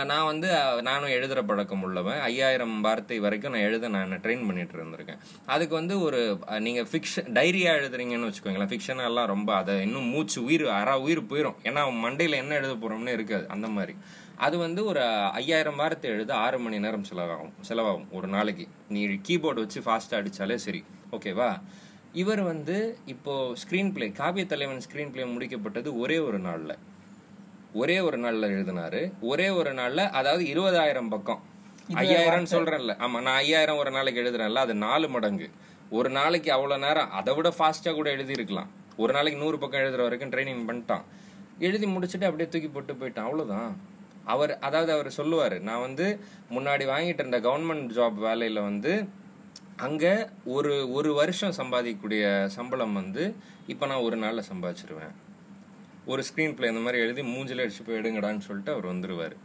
நான் வந்து நானும் எழுதுகிற பழக்கம் உள்ளவன். ஐயாயிரம் வார்த்தை வரைக்கும் நான் எழுத நான் ட்ரெயின் பண்ணிட்டு இருந்திருக்கேன். அதுக்கு வந்து ஒரு நீங்கள் ஃபிக்ஷன் டைரியா எழுதுறீங்கன்னு வச்சுக்கோங்களேன். ஃபிக்ஷனெல்லாம் ரொம்ப அதை இன்னும் மூச்சு உயிர் அறா உயிர் போயிடும் ஏன்னா மண்டையில் என்ன எழுத போகிறோம்னு இருக்காது. அந்த மாதிரி. அது வந்து ஒரு ஐயாயிரம் வார்த்தை எழுத ஆறு மணி நேரம் செலவாகும் செலவாகும் ஒரு நாளைக்கு. நீ கீபோர்டு வச்சு ஃபாஸ்ட்டாக அடித்தாலே சரி. ஓகேவா இவர் வந்து இப்போ ஸ்க்ரீன் பிளே காவிய தலைவன் ஸ்க்ரீன் பிளே முடிக்கப்பட்டது ஒரே ஒரு நாள்ல. ஒரே ஒரு நாள்ல எழுதினாரு. ஒரே ஒரு நாள்ல அதாவது இருபதாயிரம் பக்கம். ஐயாயிரம் சொல்றேன்ல. ஆமா நான் ஐயாயிரம் ஒரு நாளைக்கு எழுதுறேன்ல அது நாலு மடங்கு. ஒரு நாளைக்கு அவ்வளவு நேரம் அதை விட ஃபாஸ்டா கூட எழுதியிருக்கலாம். ஒரு நாளைக்கு நூறு பக்கம் எழுதுற வரைக்கும் ட்ரைனிங் பண்ணிட்டான். எழுதி முடிச்சுட்டு அப்படியே தூக்கி போட்டு போயிட்டான். அவ்வளவுதான். அவர் அதாவது அவர் சொல்லுவாரு நான் வந்து முன்னாடி வாங்கிட்டு இருந்த கவர்மெண்ட் ஜாப் வேலையில வந்து அங்கே ஒரு ஒரு வருஷம் சம்பாதிக்கக்கூடிய சம்பளம் வந்து இப்போ நான் ஒரு நாளில் சம்பாதிச்சிருவேன். ஒரு ஸ்க்ரீன் பிளே இந்த மாதிரி எழுதி மூஞ்சில் அடிச்சு போய் எடுங்கடான்னு சொல்லிட்டு அவர் வந்துடுவார்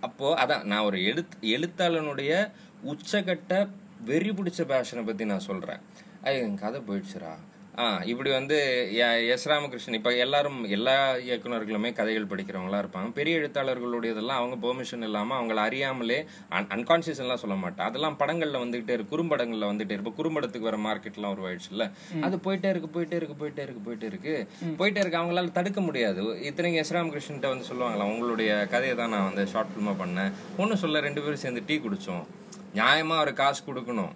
அப்போது அதான் நான் ஒரு எழுத் எழுத்தாளனுடைய உச்சகட்ட வெறி பிடிச்ச பேஷனை பற்றி நான் சொல்கிறேன் ஐயோ என் கதை போயிடுச்சுரா ஆ இப்படி வந்து எஸ் ராமகிருஷ்ணன் இப்ப எல்லாரும் எல்லா இயக்குனர்களுமே கதைகள் படிக்கிறவங்களா இருப்பாங்க. பெரிய எழுத்தாளர்களுடையதெல்லாம் அவங்க பெர்மிஷன் இல்லாம அவங்கள அறியாமலே அன்கான்சியஸ் எல்லாம் சொல்ல மாட்டேன் அதெல்லாம் படங்கள்ல வந்துகிட்டே இருக்கு குறும்படங்கள்ல வந்துட்டே இருக்கு. குறும்படத்துக்கு வர மார்க்கெட்லாம் உருவாயிடுச்சுல்ல. அது போயிட்டே இருக்கு போயிட்டே இருக்கு போயிட்டே இருக்கு போயிட்டே இருக்கு. போயிட்டே இருக்கு அவங்களால தடுக்க முடியாது. இத்தனைக்கு எஸ் ராமகிருஷ்ணன்ட்ட வந்து சொல்லுவாங்களா உங்களுடைய கதையை தான் நான் வந்து ஷார்ட் ஃபிலிமா பண்ணேன். ஒன்றும் சொல்ல ரெண்டு பேரும் சேர்ந்து டீ குடிச்சோம். நியாயமா அவர் காசு கொடுக்கணும்.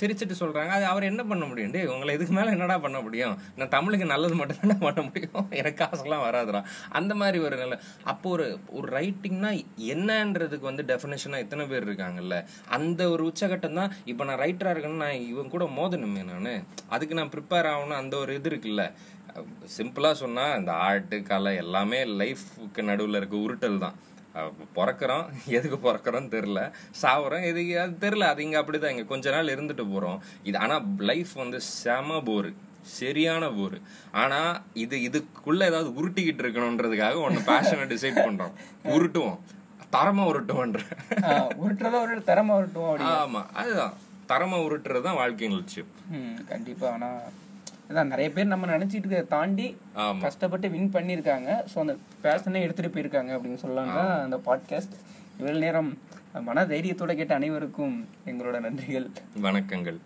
சிரிச்சுட்டு சொல்கிறாங்க அது அவர் என்ன பண்ண முடியும்? டே உங்களை இதுக்கு மேலே என்னடா பண்ண முடியும்? நான் தமிழுக்கு நல்லது மட்டும்தானே பண்ண முடியும். எனக்கு காசுலாம் வராதுடா. அந்த மாதிரி ஒரு நல்ல அப்போ ஒரு ஒரு ரைட்டிங்னா என்னன்றதுக்கு வந்து டெஃபினேஷனாக எத்தனை பேர் இருக்காங்கல்ல? அந்த ஒரு உச்சகட்டம் தான் இப்போ நான் ரைட்டராக இருக்கேன்னு நான் இவன் கூட மோதணுமே நான். அதுக்கு நான் ப்ரிப்பேர் ஆகணும் அந்த ஒரு இது இருக்குல்ல? சிம்பிளாக சொன்னால் இந்த ஆர்ட்டு கலை எல்லாமே லைஃப்க்கு நடுவில் இருக்க உருட்டல் தான். பிறக்கறோம். எதுக்கு பிறக்கறோம்னு தெரில சாவுறோம். எதுக்கு அது தெரில அது இங்க அப்படிதான். இங்க கொஞ்ச நாள் இருந்துட்டு போறோம். இது ஆனா லைஃப் வந்து செம போரு சரியான போரு ஆனா இது இதுக்குள்ள ஏதாவது உருட்டிக்கிட்டு இருக்கணும்ன்றதுக்காக ஒன்னு பேஷனை டிசைட் பண்றோம். உருட்டுவோம். தரமா உருட்டுவோன்ற. உருட்டுறதா ஒரு தரமா உருட்டுவோம் அப்படி ஆமா. அதுதான். தரமா உருட்டுறது தான் வாழ்க்கையின் லட்சியம். ம், கண்டிப்பா. ஆனா அதான் நிறைய பேர் நம்ம நினைச்சிட்டு இருக்கிறத தாண்டி கஷ்டப்பட்டு வின் பண்ணியிருக்காங்க. ஸோ அந்த பேஷனே எடுத்துட்டு போயிருக்காங்க அப்படின்னு சொல்லலாம் தான் அந்த பாட்காஸ்ட் இவ்வளவு நேரம் மன தைரியத்தோட கேட்ட அனைவருக்கும் எங்களோட நன்றிகள். வணக்கங்கள்.